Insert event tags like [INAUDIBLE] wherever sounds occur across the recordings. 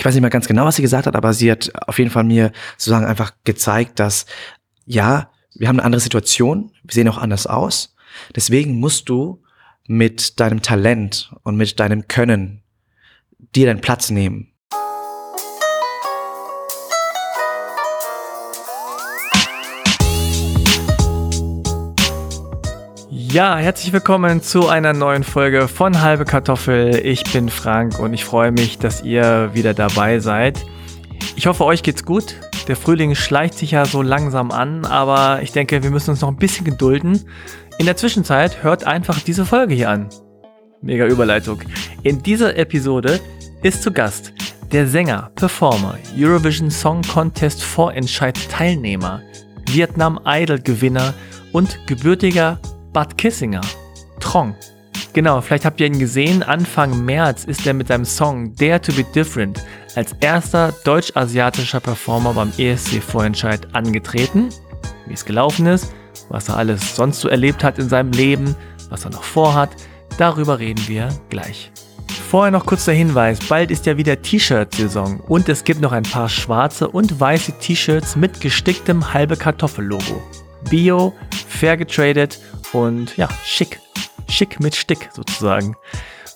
ich weiß nicht mehr ganz genau, was sie gesagt hat, aber sie hat auf jeden Fall mir sozusagen einfach gezeigt, dass ja, wir haben eine andere Situation, wir sehen auch anders aus. Deswegen musst du mit deinem Talent und mit deinem Können dir deinen Platz nehmen. Ja, herzlich willkommen zu einer neuen Folge von Halbe Kartoffel. Ich bin Frank und ich freue mich, dass ihr wieder dabei seid. Ich hoffe, euch geht's gut. Der Frühling schleicht sich ja so langsam an, aber ich denke, wir müssen uns noch ein bisschen gedulden. In der Zwischenzeit hört einfach diese Folge hier an. Mega Überleitung. In dieser Episode ist zu Gast der Sänger, Performer, Eurovision Song Contest Vorentscheid Teilnehmer, Vietnam Idol Gewinner und gebürtiger Bud Kissinger. Trong. Genau, vielleicht habt ihr ihn gesehen. Anfang März ist er mit seinem Song Dare to be Different als erster deutsch-asiatischer Performer beim ESC-Vorentscheid angetreten. Wie es gelaufen ist, was er alles sonst so erlebt hat in seinem Leben, was er noch vorhat, darüber reden wir gleich. Vorher noch kurz der Hinweis, bald ist ja wieder T-Shirt-Saison und es gibt noch ein paar schwarze und weiße T-Shirts mit gesticktem halbe Kartoffel-Logo. Bio, fair getradet und ja, schick. Schick mit Stick sozusagen.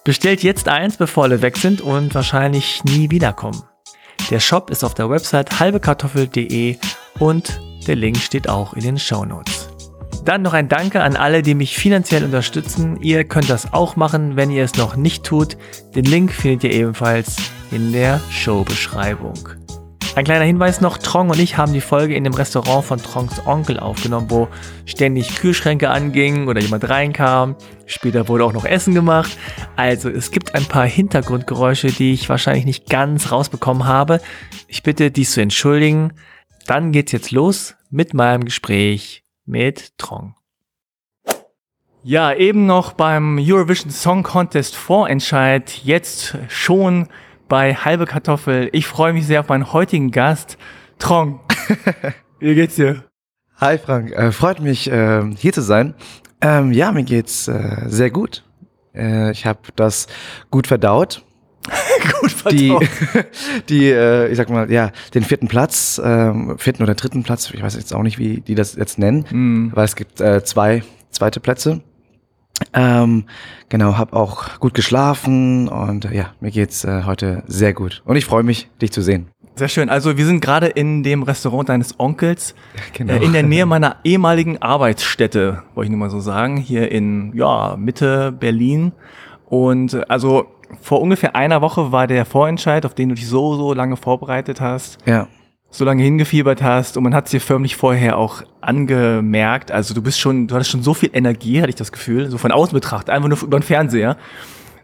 Bestellt jetzt eins, bevor alle weg sind und wahrscheinlich nie wiederkommen. Der Shop ist auf der Website halbekartoffel.de und der Link steht auch in den Show Notes. Dann noch ein Danke an alle, die mich finanziell unterstützen. Ihr könnt das auch machen, wenn ihr es noch nicht tut. Den Link findet ihr ebenfalls in der Showbeschreibung. Ein kleiner Hinweis noch, Trong und ich haben die Folge in dem Restaurant von Trongs Onkel aufgenommen, wo ständig Kühlschränke angingen oder jemand reinkam. Später wurde auch noch Essen gemacht. Also es gibt ein paar Hintergrundgeräusche, die ich wahrscheinlich nicht ganz rausbekommen habe. Ich bitte dies zu entschuldigen. Dann geht's jetzt los mit meinem Gespräch mit Trong. Ja, eben noch beim Eurovision Song Contest Vorentscheid, jetzt schon bei Halbe Kartoffel. Ich freue mich sehr auf meinen heutigen Gast, Trong. [LAUGHS] Wie geht's dir? Hi Frank, äh, freut mich äh, hier zu sein. Ähm, ja, mir geht's äh, sehr gut. Äh, ich habe das gut verdaut. [LAUGHS] gut verdaut. Die, [LAUGHS] die äh, ich sag mal, ja, den vierten Platz, ähm, vierten oder dritten Platz, ich weiß jetzt auch nicht, wie die das jetzt nennen, mm. weil es gibt äh, zwei zweite Plätze. Ähm, genau, habe auch gut geschlafen und äh, ja, mir geht's äh, heute sehr gut und ich freue mich, dich zu sehen. Sehr schön. Also wir sind gerade in dem Restaurant deines Onkels, [LAUGHS] genau. äh, in der Nähe meiner ehemaligen Arbeitsstätte, wollte ich nur mal so sagen, hier in ja Mitte Berlin. Und äh, also vor ungefähr einer Woche war der Vorentscheid, auf den du dich so so lange vorbereitet hast. Ja so lange hingefiebert hast und man hat es dir förmlich vorher auch angemerkt. Also du bist schon, du hattest schon so viel Energie, hatte ich das Gefühl, so von außen betrachtet, einfach nur über den Fernseher.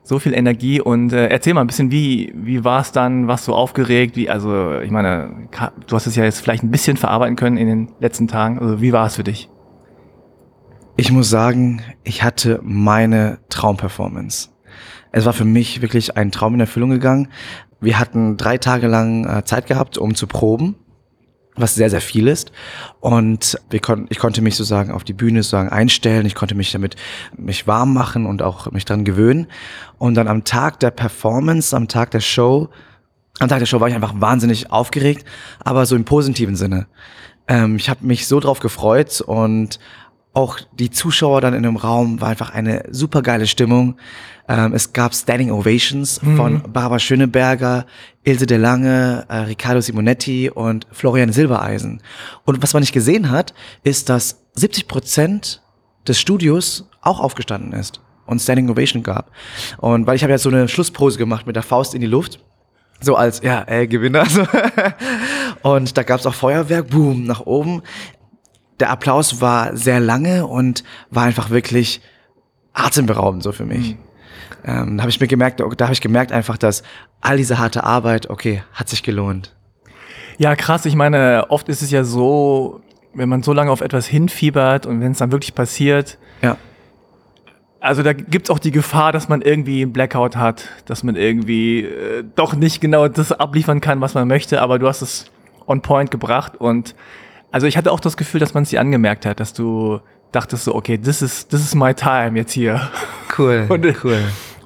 So viel Energie und äh, erzähl mal ein bisschen, wie, wie war es dann, warst du aufgeregt, wie, also ich meine, du hast es ja jetzt vielleicht ein bisschen verarbeiten können in den letzten Tagen, also wie war es für dich? Ich muss sagen, ich hatte meine Traumperformance. Es war für mich wirklich ein Traum in Erfüllung gegangen. Wir hatten drei Tage lang äh, Zeit gehabt, um zu proben, was sehr, sehr viel ist. Und wir kon ich konnte mich sozusagen auf die Bühne sozusagen einstellen. Ich konnte mich damit mich warm machen und auch mich dran gewöhnen. Und dann am Tag der Performance, am Tag der Show, am Tag der Show war ich einfach wahnsinnig aufgeregt, aber so im positiven Sinne. Ähm, ich habe mich so drauf gefreut und auch die Zuschauer dann in dem Raum war einfach eine super geile Stimmung. Ähm, es gab Standing Ovations mhm. von Barbara Schöneberger, Ilse de Lange, äh, Riccardo Simonetti und Florian Silbereisen. Und was man nicht gesehen hat, ist, dass 70 Prozent des Studios auch aufgestanden ist und Standing Ovation gab. Und weil ich habe ja so eine Schlusspose gemacht mit der Faust in die Luft. So als, ja, äh, Gewinner. [LAUGHS] Und da gab es auch Feuerwerk, boom, nach oben. Der Applaus war sehr lange und war einfach wirklich atemberaubend so für mich. Mhm ähm, da habe ich mir gemerkt, da habe ich gemerkt einfach, dass all diese harte Arbeit, okay, hat sich gelohnt. Ja, krass. Ich meine, oft ist es ja so, wenn man so lange auf etwas hinfiebert und wenn es dann wirklich passiert, ja. Also da gibt's auch die Gefahr, dass man irgendwie einen Blackout hat, dass man irgendwie äh, doch nicht genau das abliefern kann, was man möchte, aber du hast es on point gebracht und also ich hatte auch das Gefühl, dass man es dir angemerkt hat, dass du dachtest so, okay, this is, this is my time jetzt hier. Cool, [LAUGHS] und, cool.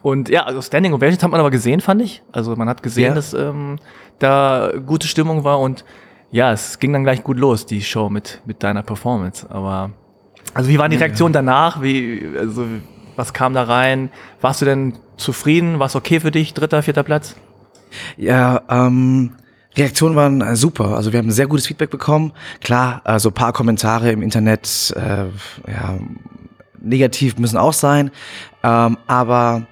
Und ja, also Standing Ovations hat man aber gesehen, fand ich. Also man hat gesehen, ja. dass, ähm, da gute Stimmung war und ja, es ging dann gleich gut los, die Show mit, mit deiner Performance. Aber also wie waren die Reaktionen danach? Wie, also, was kam da rein? Warst du denn zufrieden? War es okay für dich? Dritter, vierter Platz? Ja, ähm, Reaktionen waren äh, super. Also wir haben sehr gutes Feedback bekommen. Klar, also paar Kommentare im Internet, äh, ja, negativ müssen auch sein. Ähm, aber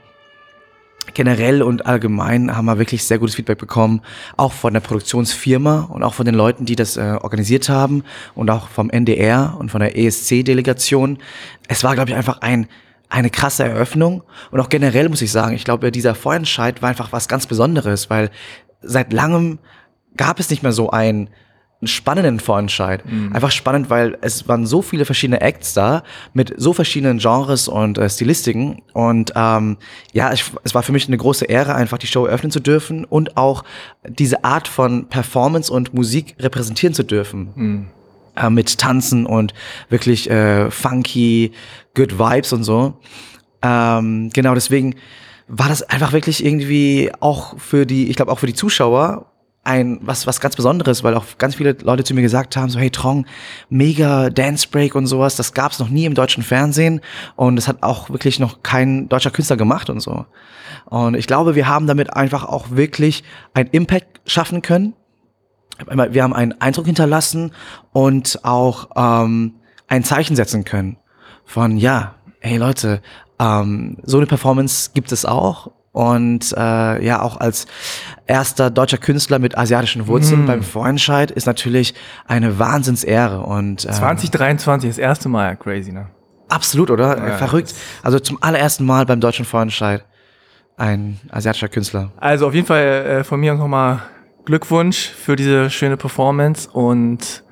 generell und allgemein haben wir wirklich sehr gutes Feedback bekommen, auch von der Produktionsfirma und auch von den Leuten, die das äh, organisiert haben und auch vom NDR und von der ESC-Delegation. Es war, glaube ich, einfach ein eine krasse Eröffnung und auch generell muss ich sagen, ich glaube, dieser Vorentscheid war einfach was ganz Besonderes, weil seit langem gab es nicht mehr so ein einen spannenden Vorentscheid. Mhm. Einfach spannend, weil es waren so viele verschiedene Acts da mit so verschiedenen Genres und äh, Stilistiken. Und ähm, ja, ich, es war für mich eine große Ehre, einfach die Show eröffnen zu dürfen und auch diese Art von Performance und Musik repräsentieren zu dürfen. Mhm. Äh, mit Tanzen und wirklich äh, funky, good Vibes und so. Ähm, genau, deswegen war das einfach wirklich irgendwie auch für die, ich glaube auch für die Zuschauer ein was was ganz Besonderes, weil auch ganz viele Leute zu mir gesagt haben, so hey Trong, mega Dance Break und sowas, das gab's noch nie im deutschen Fernsehen und das hat auch wirklich noch kein deutscher Künstler gemacht und so. Und ich glaube, wir haben damit einfach auch wirklich ein Impact schaffen können. Wir haben einen Eindruck hinterlassen und auch ähm, ein Zeichen setzen können von ja, hey Leute, ähm, so eine Performance gibt es auch und äh, ja, auch als erster deutscher Künstler mit asiatischen Wurzeln mm. beim Vorentscheid ist natürlich eine Wahnsinnsehre. Und, äh, 2023, das erste Mal, crazy, ne? Absolut, oder? Ja, Verrückt. Also zum allerersten Mal beim deutschen Vorentscheid ein asiatischer Künstler. Also auf jeden Fall äh, von mir nochmal Glückwunsch für diese schöne Performance und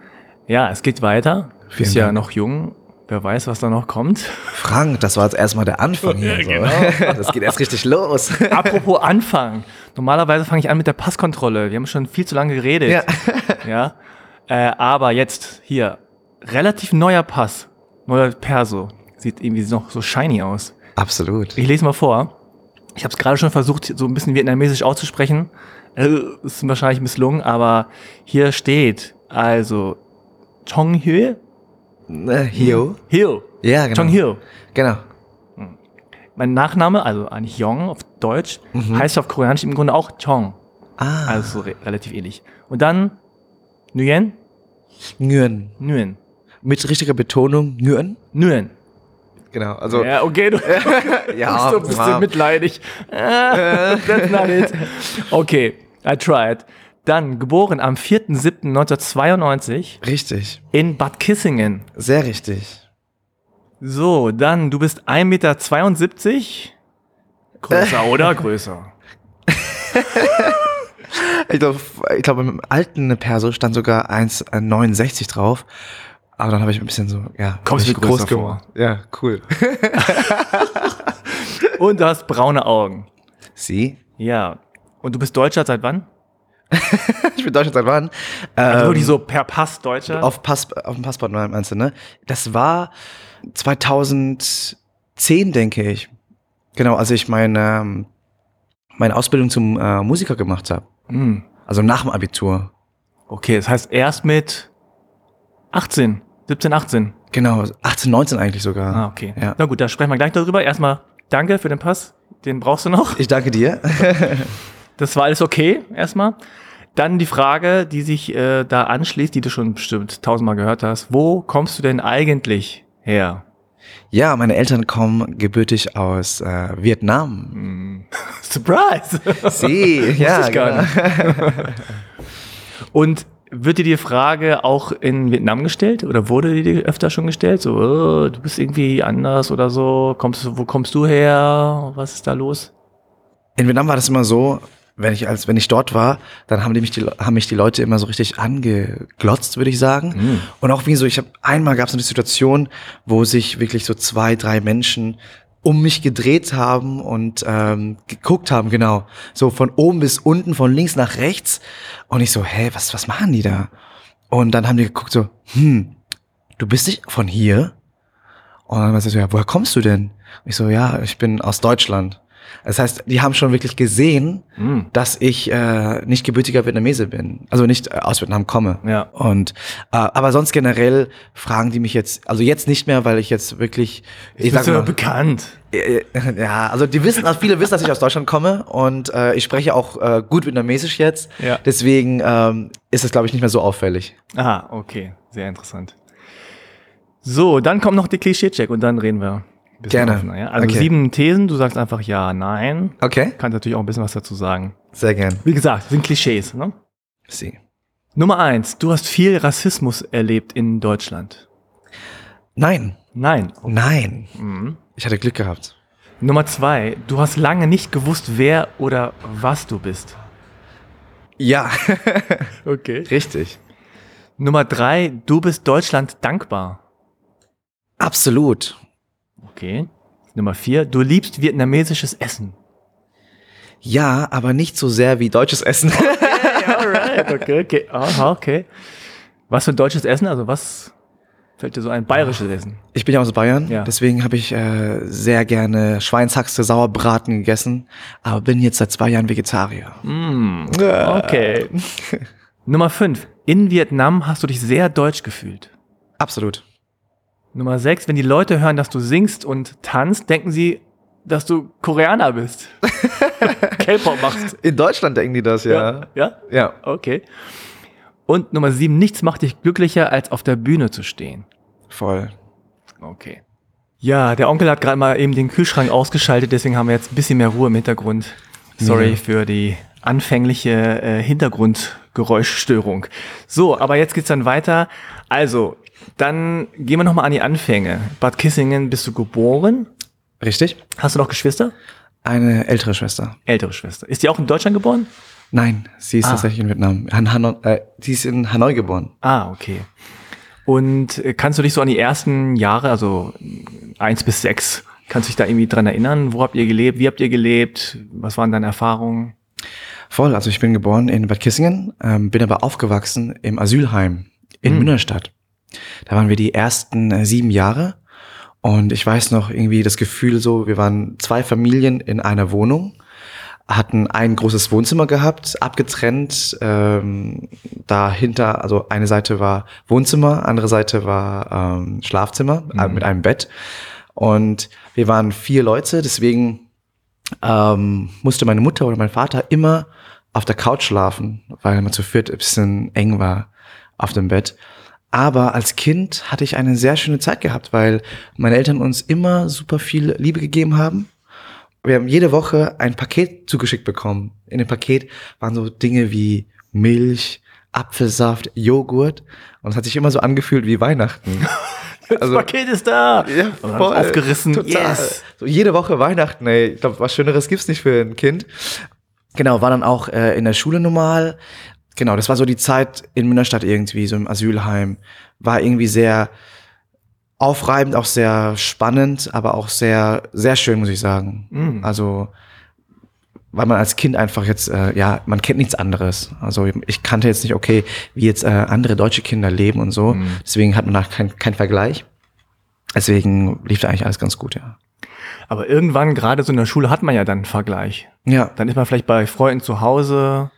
ja, es geht weiter. Du bist ja noch jung Wer weiß, was da noch kommt. Frank, das war jetzt erstmal der Anfang hier. Ja, [LAUGHS] genau. Das geht erst richtig los. [LAUGHS] Apropos Anfang. Normalerweise fange ich an mit der Passkontrolle. Wir haben schon viel zu lange geredet. Ja. [LAUGHS] ja? Äh, aber jetzt hier, relativ neuer Pass, neuer Perso. Sieht irgendwie noch so shiny aus. Absolut. Ich lese mal vor. Ich habe es gerade schon versucht, so ein bisschen vietnamesisch auszusprechen. Äh, ist wahrscheinlich misslungen, aber hier steht also Chong Hue äh, Hyo. Hyo. Ja, genau. Chong Hyo. Genau. Hm. Mein Nachname, also eigentlich Yong auf Deutsch, mhm. heißt auf Koreanisch im Grunde auch Chong. Ah. Also so re relativ ähnlich. Und dann Nguyen. Nguyen. Nguyen. Mit richtiger Betonung Nguyen. Nguyen. Genau, also. Ja, okay, du, [LAUGHS] ja, [LAUGHS] bist ein bisschen mitleidig. [LAUGHS] That's not it. Okay, I tried. Dann geboren am 4.7.1992. Richtig. In Bad Kissingen. Sehr richtig. So, dann, du bist 1,72 Meter. Größer, [LAUGHS] oder? Größer. ich glaube, ich glaub, im alten Perso stand sogar 1,69 drauf. Aber dann habe ich ein bisschen so, ja, kommst du groß vor. Ja, cool. [LAUGHS] Und du hast braune Augen. Sie? Ja. Und du bist Deutscher seit wann? [LAUGHS] ich bin Deutscher seit wann? Also nur die ähm, so per Pass Deutscher? Auf, Pass, auf dem Passport meinst du, ne? Das war 2010, denke ich. Genau, als ich meine, ähm, meine Ausbildung zum äh, Musiker gemacht habe. Mhm. Also nach dem Abitur. Okay, das heißt erst mit 18, 17, 18. Genau, 18, 19 eigentlich sogar. Ah, okay. Ja. Na gut, da sprechen wir gleich darüber. Erstmal danke für den Pass. Den brauchst du noch. Ich danke dir. [LAUGHS] Das war alles okay, erstmal. Dann die Frage, die sich äh, da anschließt, die du schon bestimmt tausendmal gehört hast. Wo kommst du denn eigentlich her? Ja, meine Eltern kommen gebürtig aus äh, Vietnam. Mm. [LAUGHS] Surprise! Sie, [LAUGHS] ja. Ich gar genau. [LAUGHS] Und wird dir die Frage auch in Vietnam gestellt oder wurde die dir öfter schon gestellt? So, oh, du bist irgendwie anders oder so. Kommst, wo kommst du her? Was ist da los? In Vietnam war das immer so, wenn ich als wenn ich dort war, dann haben die mich die haben mich die Leute immer so richtig angeglotzt, würde ich sagen. Mhm. Und auch wie so, ich habe einmal gab es eine Situation, wo sich wirklich so zwei, drei Menschen um mich gedreht haben und ähm, geguckt haben, genau. So von oben bis unten, von links nach rechts. Und ich so, hä, was, was machen die da? Und dann haben die geguckt so, hm, du bist nicht von hier? Und dann war sie so, ja, woher kommst du denn? Und ich so, ja, ich bin aus Deutschland. Das heißt, die haben schon wirklich gesehen, Mm. dass ich äh, nicht gebürtiger Vietnamese bin, also nicht äh, aus Vietnam komme. Ja. Und äh, aber sonst generell fragen die mich jetzt, also jetzt nicht mehr, weil ich jetzt wirklich, ich Bist sag mal, bekannt? äh, ja, also die wissen, also viele wissen, dass ich aus Deutschland komme und äh, ich spreche auch äh, gut Vietnamesisch jetzt. Ja. Deswegen ähm, ist es, glaube ich, nicht mehr so auffällig. Ah, okay. Sehr interessant. So, dann kommt noch die Klischee-Check und dann reden wir. Gerne. offener, ja? Also Okay. sieben Thesen, du sagst einfach ja, nein. Okay. Kannst natürlich auch ein bisschen was dazu sagen. Sehr gern. Wie gesagt, sind Klischees. Ne? Sie. Nummer eins, du hast viel Rassismus erlebt in Deutschland. Nein, Nein. nein. Mhm. Ich hatte Glück gehabt. Nummer zwei, du hast lange nicht gewusst, wer oder was du bist. Ja, [LAUGHS] Okay. richtig. Nummer drei, du bist Deutschland dankbar. Absolut. Okay. Nummer vier, du liebst vietnamesisches Essen. Ja, aber nicht so sehr wie deutsches Essen. alright, okay, okay. Aha, okay. Was für ein deutsches Essen? Also was fällt dir so ein? Bayerisches Essen. Ich bin ja aus Bayern, Ja. deswegen habe ich äh, sehr gerne Schweinshaxe, Sauerbraten gegessen, aber bin jetzt seit zwei Jahren Vegetarier. Mm, okay. [LAUGHS] Nummer fünf, in Vietnam hast du dich sehr deutsch gefühlt. Absolut. Nummer sechs, wenn die Leute hören, dass du singst und tanzt, denken sie, dass du Koreaner bist. [LAUGHS] K-Pop machst. In Deutschland denken die das, ja. Ja? Ja. Okay. Und Nummer sieben, nichts macht dich glücklicher, als auf der Bühne zu stehen. Voll. Okay. Ja, der Onkel hat gerade mal eben den Kühlschrank ausgeschaltet, deswegen haben wir jetzt ein bisschen mehr Ruhe im Hintergrund. Sorry Ja. für die anfängliche äh, Hintergrundgeräuschstörung. So, aber jetzt geht's dann weiter. Also, dann gehen wir nochmal an die Anfänge. Bad Kissingen bist du geboren. Richtig? Hast du noch Geschwister? Eine ältere Schwester. Ältere Schwester. Ist die auch in Deutschland geboren? Nein, sie ist Ah. tatsächlich in Vietnam. Han Hanoi, äh, sie ist in Hanoi geboren. Ah, okay. Und äh, kannst du dich so an die ersten Jahre, also eins bis sechs, kannst du dich da irgendwie dran erinnern? Wo habt ihr gelebt? Wie habt ihr gelebt? Was waren deine Erfahrungen? Voll, also ich bin geboren in Bad Kissingen, ähm, bin aber aufgewachsen im Asylheim in Hm. Münnerstadt. Da waren wir die ersten äh, sieben Jahre und ich weiß noch irgendwie das Gefühl so, wir waren zwei Familien in einer Wohnung, hatten ein großes Wohnzimmer gehabt, abgetrennt, ähm, dahinter, also eine Seite war Wohnzimmer, andere Seite war ähm, Schlafzimmer äh, Mhm. mit einem Bett und wir waren vier Leute, deswegen ähm, musste meine Mutter oder mein Vater immer auf der Couch schlafen, weil man zu viert ein bisschen eng war auf dem Bett. Aber als Kind hatte ich eine sehr schöne Zeit gehabt, weil meine Eltern uns immer super viel Liebe gegeben haben. Wir haben jede Woche ein Paket zugeschickt bekommen. In dem Paket waren so Dinge wie Milch, Apfelsaft, Joghurt. Und es hat sich immer so angefühlt wie Weihnachten. [LAUGHS] das Paket ist da! Ja, voll. aufgerissen. Total. Yes! So jede Woche Weihnachten, ey. Ich glaube, was Schöneres gibt's nicht für ein Kind. Genau, war dann auch äh, in der Schule normal. Genau, das war so die Zeit in Münnerstadt irgendwie, so im Asylheim. War irgendwie sehr aufreibend, auch sehr spannend, aber auch sehr, sehr schön, muss ich sagen. Mm. Also, weil man als Kind einfach jetzt, äh, ja, man kennt nichts anderes. Also ich kannte jetzt nicht, okay, wie jetzt äh, andere deutsche Kinder leben und so. Mhm. Deswegen hat man da keinen kein Vergleich. Deswegen lief da eigentlich alles ganz gut, ja. Aber irgendwann, gerade so in der Schule, hat man ja dann einen Vergleich. Ja, Dann ist man vielleicht bei Freunden zu Hause.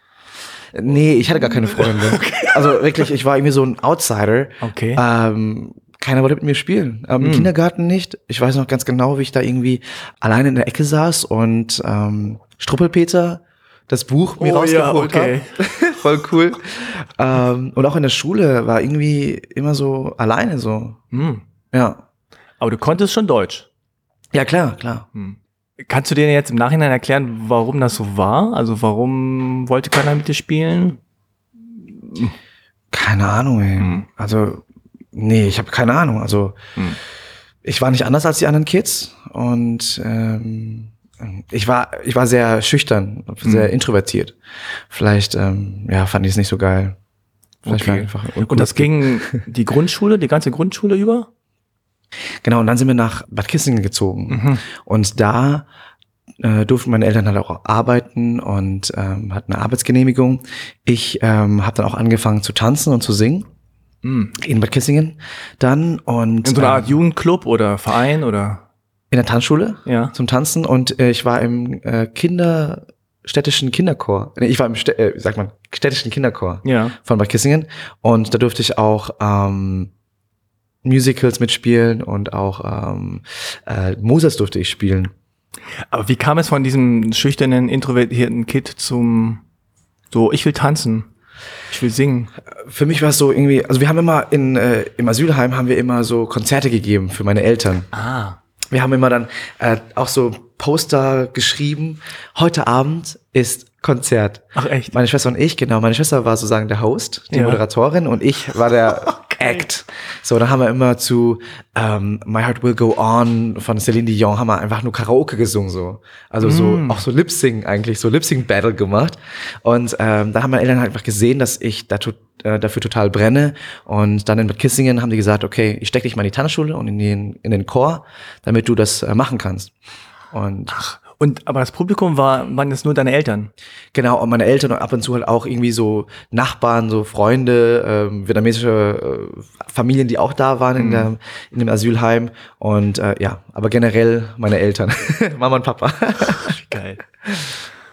Nee, ich hatte gar keine Freunde. [LAUGHS] Also wirklich, ich war irgendwie so ein Outsider. Okay. Ähm, keiner wollte mit mir spielen. Ähm, Im Hm. Kindergarten nicht. Ich weiß noch ganz genau, wie ich da irgendwie alleine in der Ecke saß und ähm, Struppelpeter das Buch mir Oh ja, rausgeholt okay. habe. [LAUGHS] Voll cool. ähm, und auch in der Schule war irgendwie immer so alleine so. Hm. Ja. Aber du konntest schon Deutsch. Ja, klar, klar. Hm. Kannst du dir jetzt im Nachhinein erklären, warum das so war? Also warum wollte keiner mit dir spielen? Keine Ahnung, ey. Hm. Also, nee, ich habe keine Ahnung. Also, Hm. ich war nicht anders als die anderen Kids und ähm, ich war, ich war sehr schüchtern, sehr Hm. introvertiert. Vielleicht, ähm, ja, fand ich es nicht so geil. Vielleicht war Okay. einfach Und das ging die Grundschule, die ganze Grundschule über? Genau, und dann sind wir nach Bad Kissingen gezogen. Mhm. Und da äh, durften meine Eltern halt auch arbeiten und ähm, hatten eine Arbeitsgenehmigung. Ich ähm, habe dann auch angefangen zu tanzen und zu singen Mhm. in Bad Kissingen dann und In so einer ähm, Art Jugendclub oder Verein oder? in der Tanzschule Ja. zum Tanzen und äh, ich war im äh, Kinderstädtischen Kinderchor. Nee, ich war im äh, wie sagt man, städtischen Kinderchor Ja. von Bad Kissingen und da durfte ich auch ähm, Musicals mitspielen und auch ähm, äh, Moses durfte ich spielen. Aber wie kam es von diesem schüchternen, introvertierten Kid zum so, ich will tanzen, ich will singen? Für mich war es so irgendwie, also wir haben immer in äh, im Asylheim haben wir immer so Konzerte gegeben für meine Eltern. Ah. Wir haben immer dann äh, auch so Poster geschrieben. Heute Abend ist Konzert. Ach echt? Meine Schwester und ich, genau. Meine Schwester war sozusagen der Host, die Ja. Moderatorin und ich war der [LAUGHS] Act. So, dann haben wir immer zu ähm, My Heart Will Go On von Celine Dion haben wir einfach nur Karaoke gesungen so. Also so Mm. auch so Lip Sing eigentlich, so Lip Sing Battle gemacht. Und ähm, da haben meine Eltern halt einfach gesehen, dass ich da to äh, dafür total brenne. Und dann in Bad Kissingen haben die gesagt, okay, ich steck dich mal in die Tanzschule und in den, in den Chor, damit du das äh, machen kannst. Und Und aber das Publikum war, waren es nur deine Eltern? Genau, und meine Eltern und ab und zu halt auch irgendwie so Nachbarn, so Freunde, ähm, vietnamesische äh, Familien, die auch da waren in, der, in dem Asylheim. Und äh, ja, aber generell meine Eltern, [LAUGHS] Mama und Papa. Geil.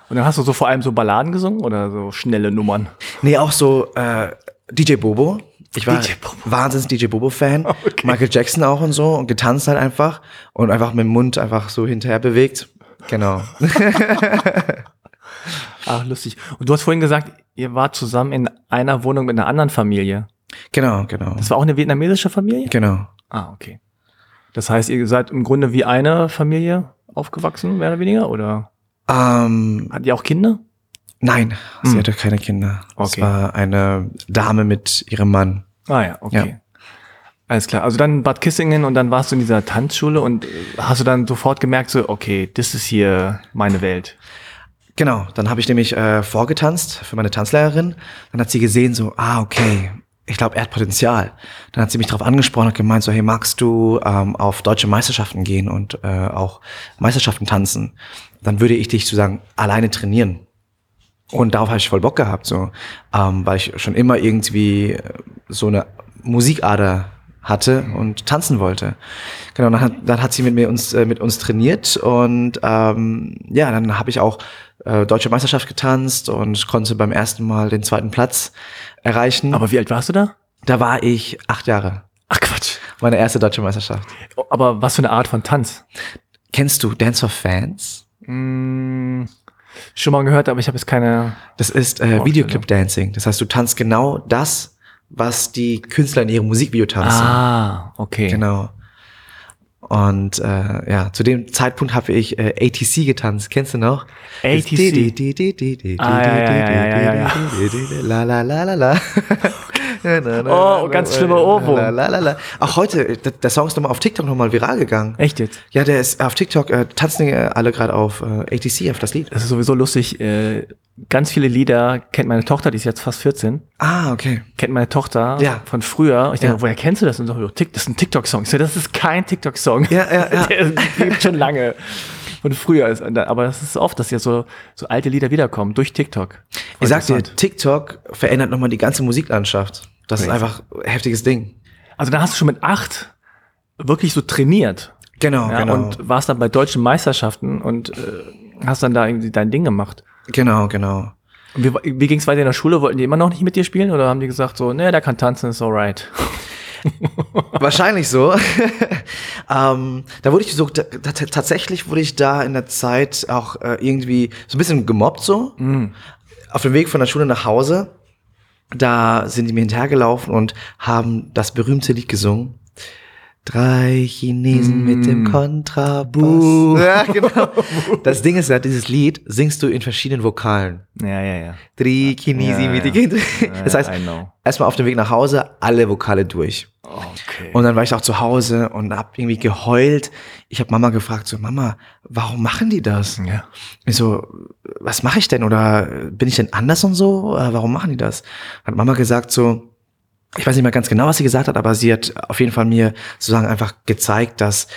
Und dann hast du so vor allem so Balladen gesungen oder so schnelle Nummern? nee, auch so äh, DJ Bobo. Ich war DJ Bobo. wahnsinns DJ Bobo-Fan. [LAUGHS] Michael Jackson auch und so und getanzt halt einfach und einfach mit dem Mund einfach so hinterher bewegt. Genau. [LAUGHS] Ach, lustig. Und du hast vorhin gesagt, ihr wart zusammen in einer Wohnung mit einer anderen Familie. genau, genau. Das war auch eine vietnamesische Familie? Genau. Ah, okay. Das heißt, ihr seid im Grunde wie eine Familie aufgewachsen, mehr oder weniger? Oder Ähm, hat ihr auch Kinder? nein, sie Hm. hatte keine Kinder. Es Okay. war eine Dame mit ihrem Mann. Ah ja, okay. Alles klar. Also dann Bad Kissingen und dann warst du in dieser Tanzschule und äh, hast du dann sofort gemerkt, so, okay, das ist hier meine Welt. Genau, dann habe ich nämlich äh, vorgetanzt für meine Tanzlehrerin. Dann hat sie gesehen, so, ah, okay, ich glaube, er hat Potenzial. Dann hat sie mich darauf angesprochen und gemeint, so, hey, magst du ähm, auf deutsche Meisterschaften gehen und äh, auch Meisterschaften tanzen? Dann würde ich dich sozusagen alleine trainieren. Und darauf habe ich voll Bock gehabt, so, ähm, weil ich schon immer irgendwie äh, so eine Musikader hatte und tanzen wollte. Genau, dann hat, dann hat sie mit mir uns äh, mit uns trainiert und ähm, ja, dann habe ich auch äh, deutsche Meisterschaft getanzt und konnte beim ersten Mal den zweiten Platz erreichen. Aber wie alt warst du da? da war ich acht Jahre. Ach Quatsch. Meine erste deutsche Meisterschaft. Aber was für eine Art von Tanz? Kennst du Dance for Fans? Hm, schon mal gehört, aber ich habe jetzt keine. Das ist äh, Videoclip Dancing. Das heißt, du tanzt genau das, was die Künstler in ihrem Musikvideo tanzen. Ah, okay. Genau. Und äh, ja, zu dem Zeitpunkt habe ich äh, ATC getanzt. Kennst du noch? ATC. Ah. [LAUGHS] La la la la la. [LAUGHS] Oh, ganz schlimmer Ohrwurm. Auch heute, äh, der, Song ist nochmal auf TikTok nochmal viral gegangen. Echt jetzt? Ja, der ist auf TikTok, äh, tanzen äh, alle gerade auf äh, ATC, auf das Lied. Das ist sowieso lustig. Äh, ganz viele Lieder kennt meine Tochter, die ist jetzt fast 14. Ah, okay. Kennt meine Tochter Ja. von früher. Ich denke, Ja. woher kennst du das? Und so, "Jo, Tik- das ist ein TikTok-Song. So, das ist kein TikTok-Song. Ja, ja, ja. [LAUGHS] Der gibt schon lange. Von früher ist, aber das ist oft, dass ja so, so alte Lieder wiederkommen durch TikTok. Ich sag dir. TikTok verändert nochmal die ganze Musiklandschaft. Das ist Crazy. einfach ein heftiges Ding. Also dann hast du schon mit acht wirklich so trainiert. Genau, Ja, genau. Und warst dann bei deutschen Meisterschaften und äh, hast dann da irgendwie dein Ding gemacht. Genau, genau. Und wie, wie ging es weiter in der Schule? Wollten die immer noch nicht mit dir spielen oder haben die gesagt so, ne, der kann tanzen, ist alright. [LAUGHS] Wahrscheinlich so. [LAUGHS] ähm, da wurde ich so, ta- ta- tatsächlich wurde ich da in der Zeit auch äh, irgendwie so ein bisschen gemobbt so. Auf dem Weg von der Schule nach Hause, da sind die mir hinterhergelaufen und haben das berühmte Lied gesungen. Drei Chinesen mit dem Kontrabass. Ja, genau. [LAUGHS] Das Ding ist ja, dieses Lied singst du in verschiedenen Vokalen. Ja, ja, ja. Drei Chinesen Ja, mit ja. dem Das heißt, erstmal auf dem Weg nach Hause alle Vokale durch. Okay. Und dann war ich auch zu Hause und hab irgendwie geheult. Ich habe Mama gefragt, so Mama, warum machen die das? ja. Ich so, was mache ich denn? Oder bin ich denn anders und so? Äh, Warum machen die das? Hat Mama gesagt so, ich weiß nicht mehr ganz genau, was sie gesagt hat, aber sie hat auf jeden Fall mir sozusagen einfach gezeigt, dass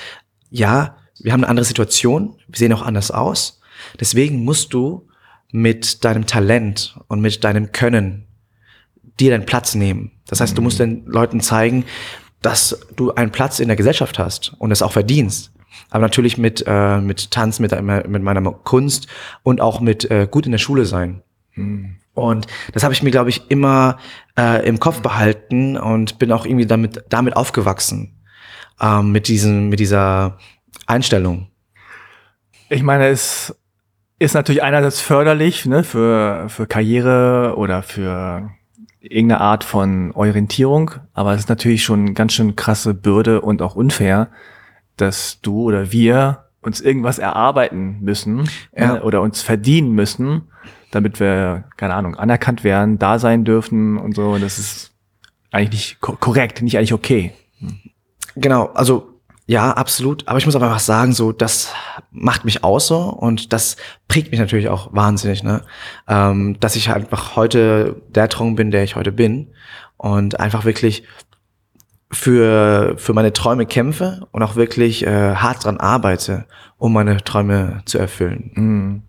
ja, wir haben eine andere Situation, wir sehen auch anders aus. Deswegen musst du mit deinem Talent und mit deinem Können dir deinen Platz nehmen. Das heißt, du musst den Leuten zeigen, dass du einen Platz in der Gesellschaft hast und es auch verdienst. Aber natürlich mit, äh, mit Tanz, mit, mit meiner Kunst und auch mit äh, gut in der Schule sein. Mhm. Und das habe ich mir, glaube ich, immer äh, im Kopf behalten und bin auch irgendwie damit, damit aufgewachsen. Ähm, mit, diesem, mit dieser Einstellung. Ich meine, es ist natürlich einerseits förderlich ne, für, für Karriere oder für irgendeine Art von Orientierung, aber es ist natürlich schon ganz schön krasse Bürde und auch unfair, dass du oder wir uns irgendwas erarbeiten müssen ja. ne, oder uns verdienen müssen, damit wir, keine Ahnung, anerkannt werden, da sein dürfen und so. Und das ist eigentlich nicht korrekt, nicht eigentlich okay. Genau, also ja, absolut. Aber ich muss aber einfach sagen, so, das macht mich aus so und das prägt mich natürlich auch wahnsinnig, ne? Ähm, dass ich halt einfach heute der Traum bin, der ich heute bin und einfach wirklich für, für meine Träume kämpfe und auch wirklich äh, hart dran arbeite, um meine Träume zu erfüllen. Mhm.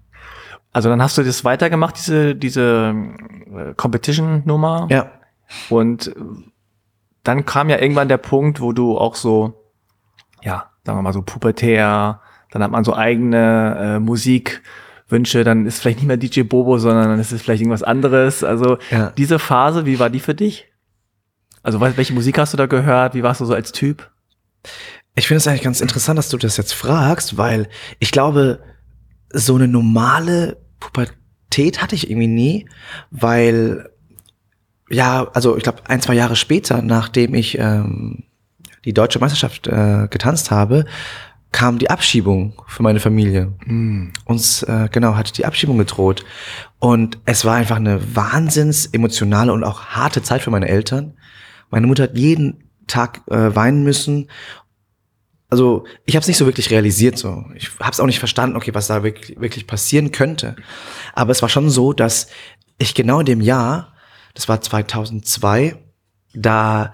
Also dann hast du das weitergemacht, diese, diese äh, Competition-Nummer. Ja. Und dann kam ja irgendwann der Punkt, wo du auch so ja, sagen wir mal so pubertär, dann hat man so eigene äh, Musikwünsche, dann ist vielleicht nicht mehr DJ Bobo, sondern dann ist es vielleicht irgendwas anderes. Also ja. diese Phase, wie war die für dich? Also welche Musik hast du da gehört? Wie warst du so als Typ? Ich finde es eigentlich ganz interessant, dass du das jetzt fragst, weil ich glaube, so eine normale Pubertät hatte ich irgendwie nie, weil ja, also ich glaube ein, zwei Jahre später, nachdem ich ähm, die deutsche Meisterschaft äh, getanzt habe, kam die Abschiebung für meine Familie. Mm. Uns, äh, genau, hatte die Abschiebung gedroht. Und es war einfach eine wahnsinns emotionale und auch harte Zeit für meine Eltern. Meine Mutter hat jeden Tag äh, weinen müssen. Also ich habe es nicht so wirklich realisiert so. Ich habe es auch nicht verstanden, okay, was da wirklich, wirklich passieren könnte. Aber es war schon so, dass ich genau in dem Jahr, das war 2002, da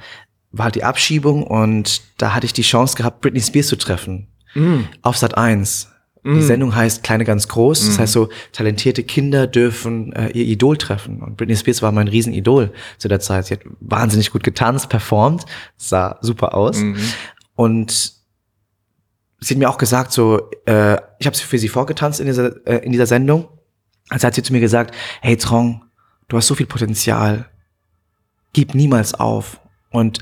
war halt die Abschiebung und da hatte ich die Chance gehabt, Britney Spears zu treffen. Mm. Auf Sat 1. Mm. Die Sendung heißt Kleine ganz groß. Mm. Das heißt so, talentierte Kinder dürfen äh, ihr Idol treffen. Und Britney Spears war mein Riesenidol zu der Zeit. Sie hat wahnsinnig gut getanzt, performt, sah super aus. -hmm. Und sie hat mir auch gesagt, so, äh, ich habe für sie vorgetanzt in dieser, äh, in dieser Sendung. Also hat sie zu mir gesagt, hey Trong, du hast so viel Potenzial. Gib niemals auf. Und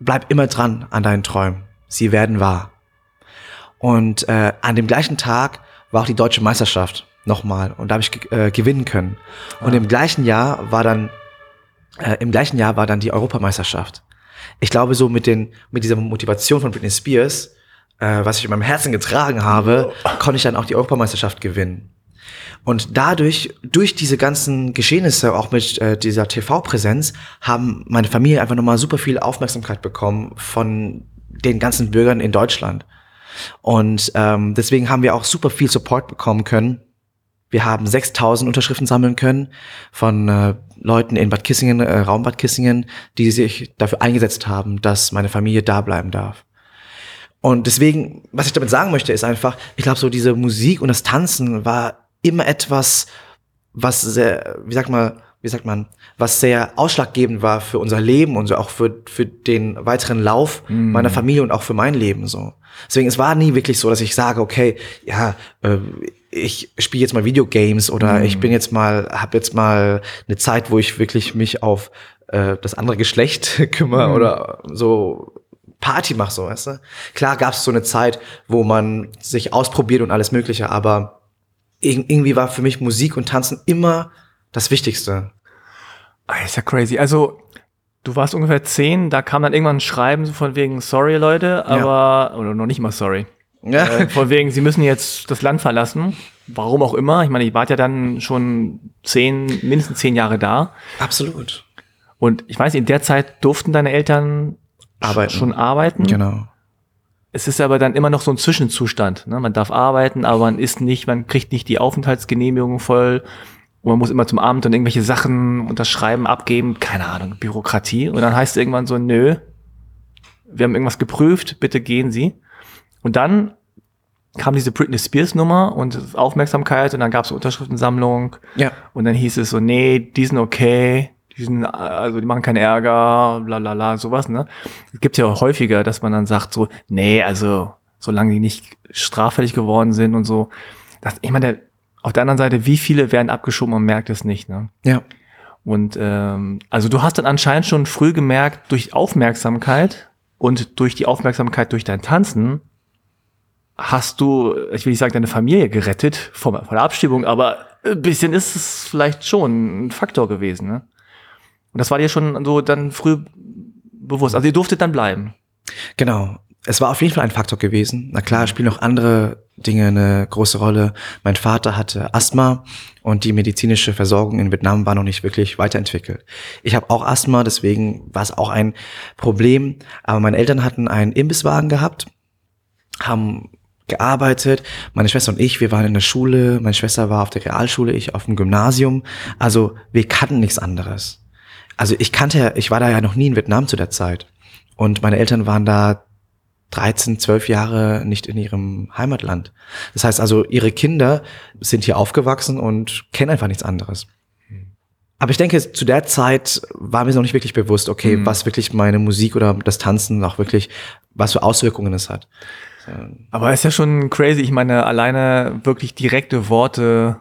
bleib immer dran an deinen Träumen. Sie werden wahr. Und äh, an dem gleichen Tag war auch die deutsche Meisterschaft nochmal und da habe ich äh, gewinnen können. Und ah. im gleichen Jahr war dann äh, im gleichen Jahr war dann die Europameisterschaft. Ich glaube so mit den mit dieser Motivation von Britney Spears, äh, was ich in meinem Herzen getragen habe, konnte ich dann auch die Europameisterschaft gewinnen. Und dadurch, durch diese ganzen Geschehnisse, auch mit äh, dieser TV-Präsenz, haben meine Familie einfach nochmal super viel Aufmerksamkeit bekommen von den ganzen Bürgern in Deutschland. Und ähm, deswegen haben wir auch super viel Support bekommen können. Wir haben 6000 Unterschriften sammeln können von äh, Leuten in Bad Kissingen, äh, Raum Bad Kissingen, die sich dafür eingesetzt haben, dass meine Familie da bleiben darf. Und deswegen, was ich damit sagen möchte, ist einfach, ich glaube, so diese Musik und das Tanzen war immer etwas, was sehr, wie sagt man, wie sagt man, was sehr ausschlaggebend war für unser Leben und so auch für, für den weiteren Lauf mm. meiner Familie und auch für mein Leben so. Deswegen, es war nie wirklich so, dass ich sage, okay, ja, äh, ich spiele jetzt mal Videogames oder mm. ich bin jetzt mal, habe jetzt mal eine Zeit, wo ich wirklich mich auf äh, das andere Geschlecht [LAUGHS] kümmere mm. oder so Party mache, so, weißt du? Klar gab es so eine Zeit, wo man sich ausprobiert und alles Mögliche, aber irgendwie war für mich Musik und Tanzen immer das Wichtigste. Ah, ist ja crazy. Also, du warst ungefähr zehn, da kam dann irgendwann ein Schreiben von wegen, sorry Leute, aber, ja. oder noch nicht mal sorry. Ja. Äh, von wegen, sie müssen jetzt das Land verlassen. Warum auch immer. Ich meine, ich war ja dann schon zehn, mindestens zehn Jahre da. Absolut. Und ich weiß, in der Zeit durften deine Eltern arbeiten. schon arbeiten. Genau. Es ist aber dann immer noch so ein Zwischenzustand. Ne? Man darf arbeiten, aber man ist nicht, man kriegt nicht die Aufenthaltsgenehmigung voll. Und man muss immer zum Amt und irgendwelche Sachen unterschreiben, abgeben, keine Ahnung, Bürokratie. Und dann heißt es irgendwann so, nö, wir haben irgendwas geprüft, bitte gehen Sie. Und dann kam diese Britney Spears Nummer und Aufmerksamkeit und dann gab es Unterschriftensammlung. Ja. Und dann hieß es so, nee, die sind okay, die sind, also die machen keinen Ärger, bla bla bla, sowas, ne? Es gibt ja auch häufiger, dass man dann sagt so, nee, also solange die nicht straffällig geworden sind und so. Das, ich meine, auf der anderen Seite, wie viele werden abgeschoben und merkt es nicht, ne? Ja. Und ähm, also du hast dann anscheinend schon früh gemerkt, durch Aufmerksamkeit und durch die Aufmerksamkeit durch dein Tanzen hast du, ich will nicht sagen, deine Familie gerettet vor, vor der Abstimmung, aber ein bisschen ist es vielleicht schon ein Faktor gewesen. Ne? Und das war dir schon so dann früh bewusst. Also ihr durftet dann bleiben. Genau. Es war auf jeden Fall ein Faktor gewesen. Na klar, spielen noch andere Dinge eine große Rolle. Mein Vater hatte Asthma und die medizinische Versorgung in Vietnam war noch nicht wirklich weiterentwickelt. Ich habe auch Asthma, deswegen war es auch ein Problem. Aber meine Eltern hatten einen Imbisswagen gehabt, haben gearbeitet. Meine Schwester und ich, wir waren in der Schule. Meine Schwester war auf der Realschule, ich auf dem Gymnasium. Also wir kannten nichts anderes. Also ich kannte, ich war da ja noch nie in Vietnam zu der Zeit. Und meine Eltern waren da 13, 12 Jahre nicht in ihrem Heimatland. Das heißt also, ihre Kinder sind hier aufgewachsen und kennen einfach nichts anderes. Aber ich denke, zu der Zeit war mir noch nicht wirklich bewusst, okay, mhm. was wirklich meine Musik oder das Tanzen auch wirklich, was für Auswirkungen es hat. Aber ist ja schon crazy. Ich meine, alleine wirklich direkte Worte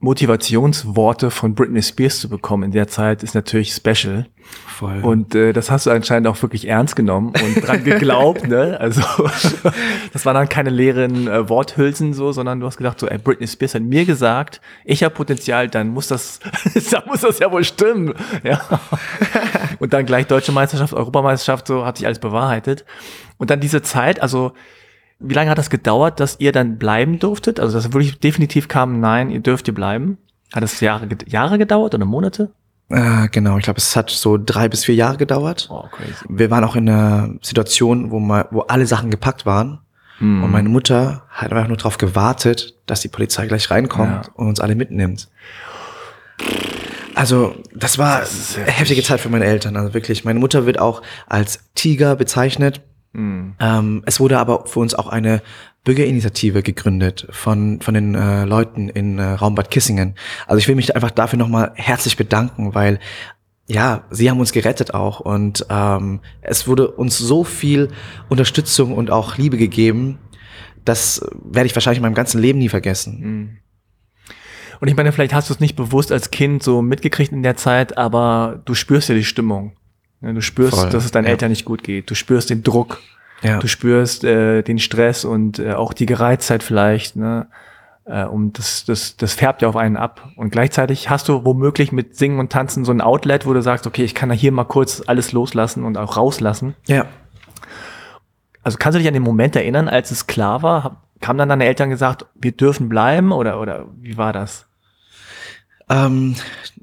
Motivationsworte von Britney Spears zu bekommen in der Zeit ist natürlich special. Voll. Und äh, das hast du anscheinend auch wirklich ernst genommen und dran geglaubt, ne? Also [LAUGHS] das waren dann keine leeren äh, Worthülsen so, sondern du hast gedacht so, ey, Britney Spears hat mir gesagt, ich habe Potenzial, dann muss das, [LAUGHS] dann muss das ja wohl stimmen, ja. Und dann gleich deutsche Meisterschaft, Europameisterschaft, so hat sich alles bewahrheitet. Und dann diese Zeit, also wie lange hat das gedauert, dass ihr dann bleiben durftet? Also, dass wirklich definitiv kam, nein, ihr dürft ihr bleiben? Hat es Jahre, Jahre gedauert oder Monate? Äh, genau, ich glaube, es hat so drei bis vier Jahre gedauert. Oh, crazy. Wir waren auch in einer Situation, wo, mal, wo alle Sachen gepackt waren. Hm. Und meine Mutter hat einfach nur darauf gewartet, dass die Polizei gleich reinkommt ja. und uns alle mitnimmt. Also, das war das eine heftige Zeit für meine Eltern. Also wirklich, meine Mutter wird auch als Tiger bezeichnet. Mhm. Ähm, es wurde aber für uns auch eine Bürgerinitiative gegründet von, von den äh, Leuten in äh, Raumbad Kissingen. Also ich will mich einfach dafür nochmal herzlich bedanken, weil ja, sie haben uns gerettet auch und ähm, es wurde uns so viel Unterstützung und auch Liebe gegeben, das werde ich wahrscheinlich in meinem ganzen Leben nie vergessen. Mhm. Und ich meine, vielleicht hast du es nicht bewusst als Kind so mitgekriegt in der Zeit, aber du spürst ja die Stimmung. Du spürst, Voll, dass es deinen ja. Eltern nicht gut geht. Du spürst den Druck. Ja. Du spürst äh, den Stress und äh, auch die Gereiztheit vielleicht. Ne? Äh, und das, das, das färbt ja auf einen ab. Und gleichzeitig hast du womöglich mit Singen und Tanzen so ein Outlet, wo du sagst, okay, ich kann da hier mal kurz alles loslassen und auch rauslassen. Ja. Also kannst du dich an den Moment erinnern, als es klar war? Haben dann deine Eltern gesagt, wir dürfen bleiben oder, oder wie war das? Ähm,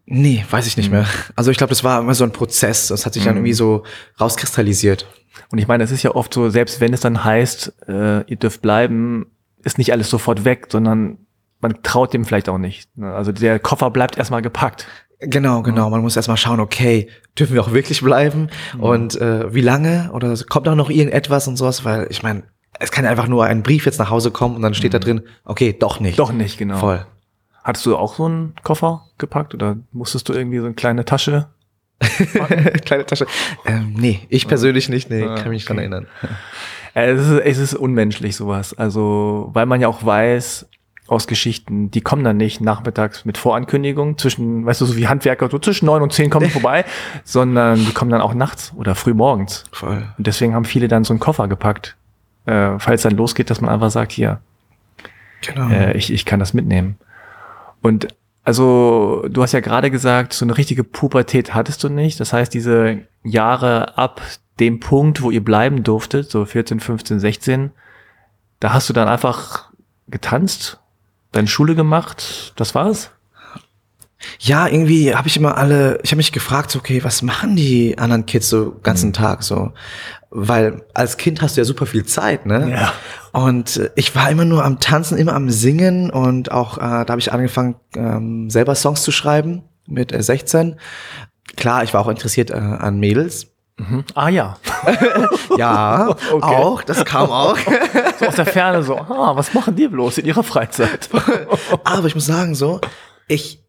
nee, weiß ich nicht mhm. mehr. Also ich glaube, das war immer so ein Prozess. Das hat sich dann mhm. irgendwie so rauskristallisiert. Und ich meine, es ist ja oft so, selbst wenn es dann heißt, äh, ihr dürft bleiben, ist nicht alles sofort weg, sondern man traut dem vielleicht auch nicht. Ne? Also der Koffer bleibt erstmal gepackt. Genau, genau. Man muss erstmal schauen, okay, dürfen wir auch wirklich bleiben? Mhm. Und äh, wie lange? Oder kommt auch noch irgendetwas und sowas? Weil ich meine, es kann ja einfach nur ein Brief jetzt nach Hause kommen und dann steht mhm. da drin, okay, doch nicht. Doch nicht, genau. Voll. Hattest du auch so einen Koffer gepackt oder musstest du irgendwie so eine kleine Tasche? [LAUGHS] kleine Tasche. Ähm, nee, ich persönlich nicht. Nee, ah, kann mich okay. dran erinnern. Es ist, es ist unmenschlich sowas. Also, weil man ja auch weiß aus Geschichten, die kommen dann nicht nachmittags mit Vorankündigung zwischen, weißt du, so wie Handwerker, so zwischen neun und zehn kommen [LAUGHS] vorbei, sondern die kommen dann auch nachts oder früh morgens. Voll. Und deswegen haben viele dann so einen Koffer gepackt, äh, falls dann losgeht, dass man einfach sagt, hier, genau. äh, ich, ich kann das mitnehmen. Und also, du hast ja gerade gesagt, so eine richtige Pubertät hattest du nicht. Das heißt, diese Jahre ab dem Punkt, wo ihr bleiben durftet, so 14, 15, 16, da hast du dann einfach getanzt, deine Schule gemacht, das war's? Ja, irgendwie habe ich immer alle, ich habe mich gefragt, so, okay, was machen die anderen Kids so ganzen mhm. Tag so? Weil als Kind hast du ja super viel Zeit, ne? Ja. Und äh, ich war immer nur am Tanzen, immer am Singen und auch äh, da habe ich angefangen, ähm, selber Songs zu schreiben mit äh, 16. Klar, ich war auch interessiert äh, an Mädels. Mhm. Ah ja. [LAUGHS] ja, [LAUGHS] okay. auch, das kam auch. [LAUGHS] so aus der Ferne so, ah, was machen die bloß in ihrer Freizeit? Aber ich muss sagen, so, ich,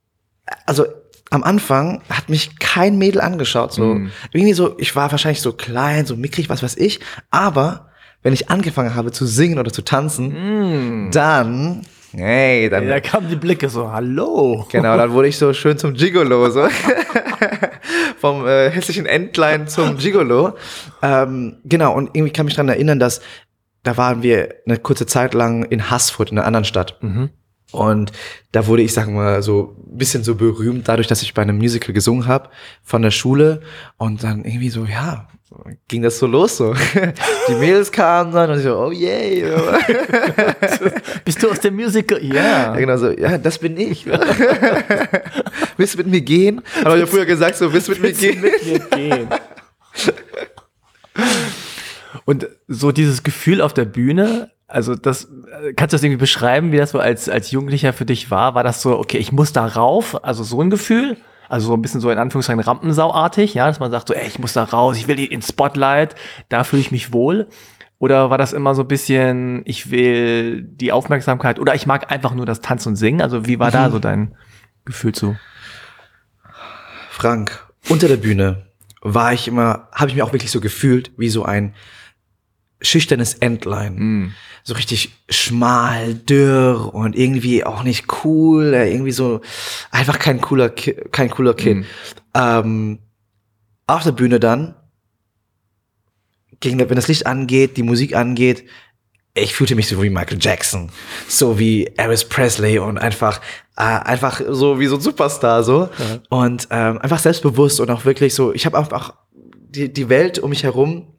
also am Anfang hat mich kein Mädel angeschaut. So mm. irgendwie so, ich war wahrscheinlich so klein, so mickrig, was weiß ich. Aber wenn ich angefangen habe zu singen oder zu tanzen, dann, hey, dann, Da kamen die Blicke so, hallo. genau, dann wurde ich so schön zum Gigolo, so. [LAUGHS] Vom äh, hässlichen Entlein zum Gigolo. Ähm, genau, und irgendwie kann mich daran erinnern, dass da waren wir eine kurze Zeit lang in Haßfurt, in einer anderen Stadt. Und da wurde ich, sagen wir mal, so ein bisschen so berühmt, dadurch, dass ich bei einem Musical gesungen habe von der Schule. Und dann irgendwie so, ja, ging das so los so. [LAUGHS] Die Mädels kamen dann und ich so, oh yay. [LAUGHS] Bist du aus dem Musical? Ja. Ja, genau so, ja, das bin ich. [LAUGHS] willst du mit mir gehen? Habe ich ja früher gesagt, so, willst du mit mir gehen? Wir gehen. Und so dieses Gefühl auf der Bühne, also das, kannst du das irgendwie beschreiben, wie das so als, als Jugendlicher für dich war? War das so, okay, ich muss da rauf, also so ein Gefühl? Also so ein bisschen so in Anführungszeichen Rampensauartig, ja, dass man sagt so, ey, ich muss da raus, ich will ins Spotlight, da fühle ich mich wohl. Oder war das immer so ein bisschen, ich will die Aufmerksamkeit oder ich mag einfach nur das Tanzen und Singen? Also wie war da so dein Gefühl zu? Frank, unter der Bühne war ich immer, habe ich mir auch wirklich so gefühlt, wie so ein schüchternes Entlein. So richtig schmal, dürr und irgendwie auch nicht cool, äh, irgendwie so einfach kein cooler, Ki kein cooler Kid. Ähm, auf der Bühne dann, gegen, wenn das Licht angeht, die Musik angeht, ich fühlte mich so wie Michael Jackson, so wie Elvis Presley und einfach, äh, einfach so wie so ein Superstar so und ähm, einfach selbstbewusst und auch wirklich so. Ich habe einfach die die Welt um mich herum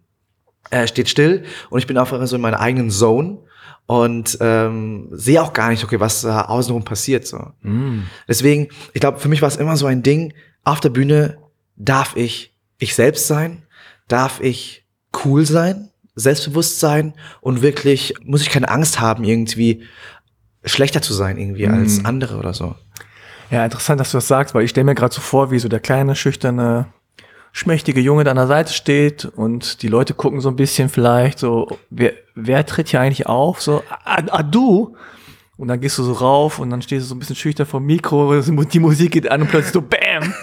äh, steht still und ich bin einfach so in meiner eigenen Zone und ähm, sehe auch gar nicht, okay, was da außenrum passiert so. Deswegen, ich glaube, für mich war es immer so ein Ding. Auf der Bühne darf ich ich selbst sein, darf ich cool sein, selbstbewusst sein und wirklich muss ich keine Angst haben, irgendwie schlechter zu sein irgendwie als andere oder so. Ja, interessant, dass du das sagst, weil ich stelle mir gerade so vor, wie so der kleine, schüchterne, schmächtige Junge da an der Seite steht und die Leute gucken so ein bisschen vielleicht so, wer, wer tritt hier eigentlich auf? So, ah, ah du? Und dann gehst du so rauf und dann stehst du so ein bisschen schüchtern vom Mikro, [LAUGHS] die Musik geht an und plötzlich so BAM!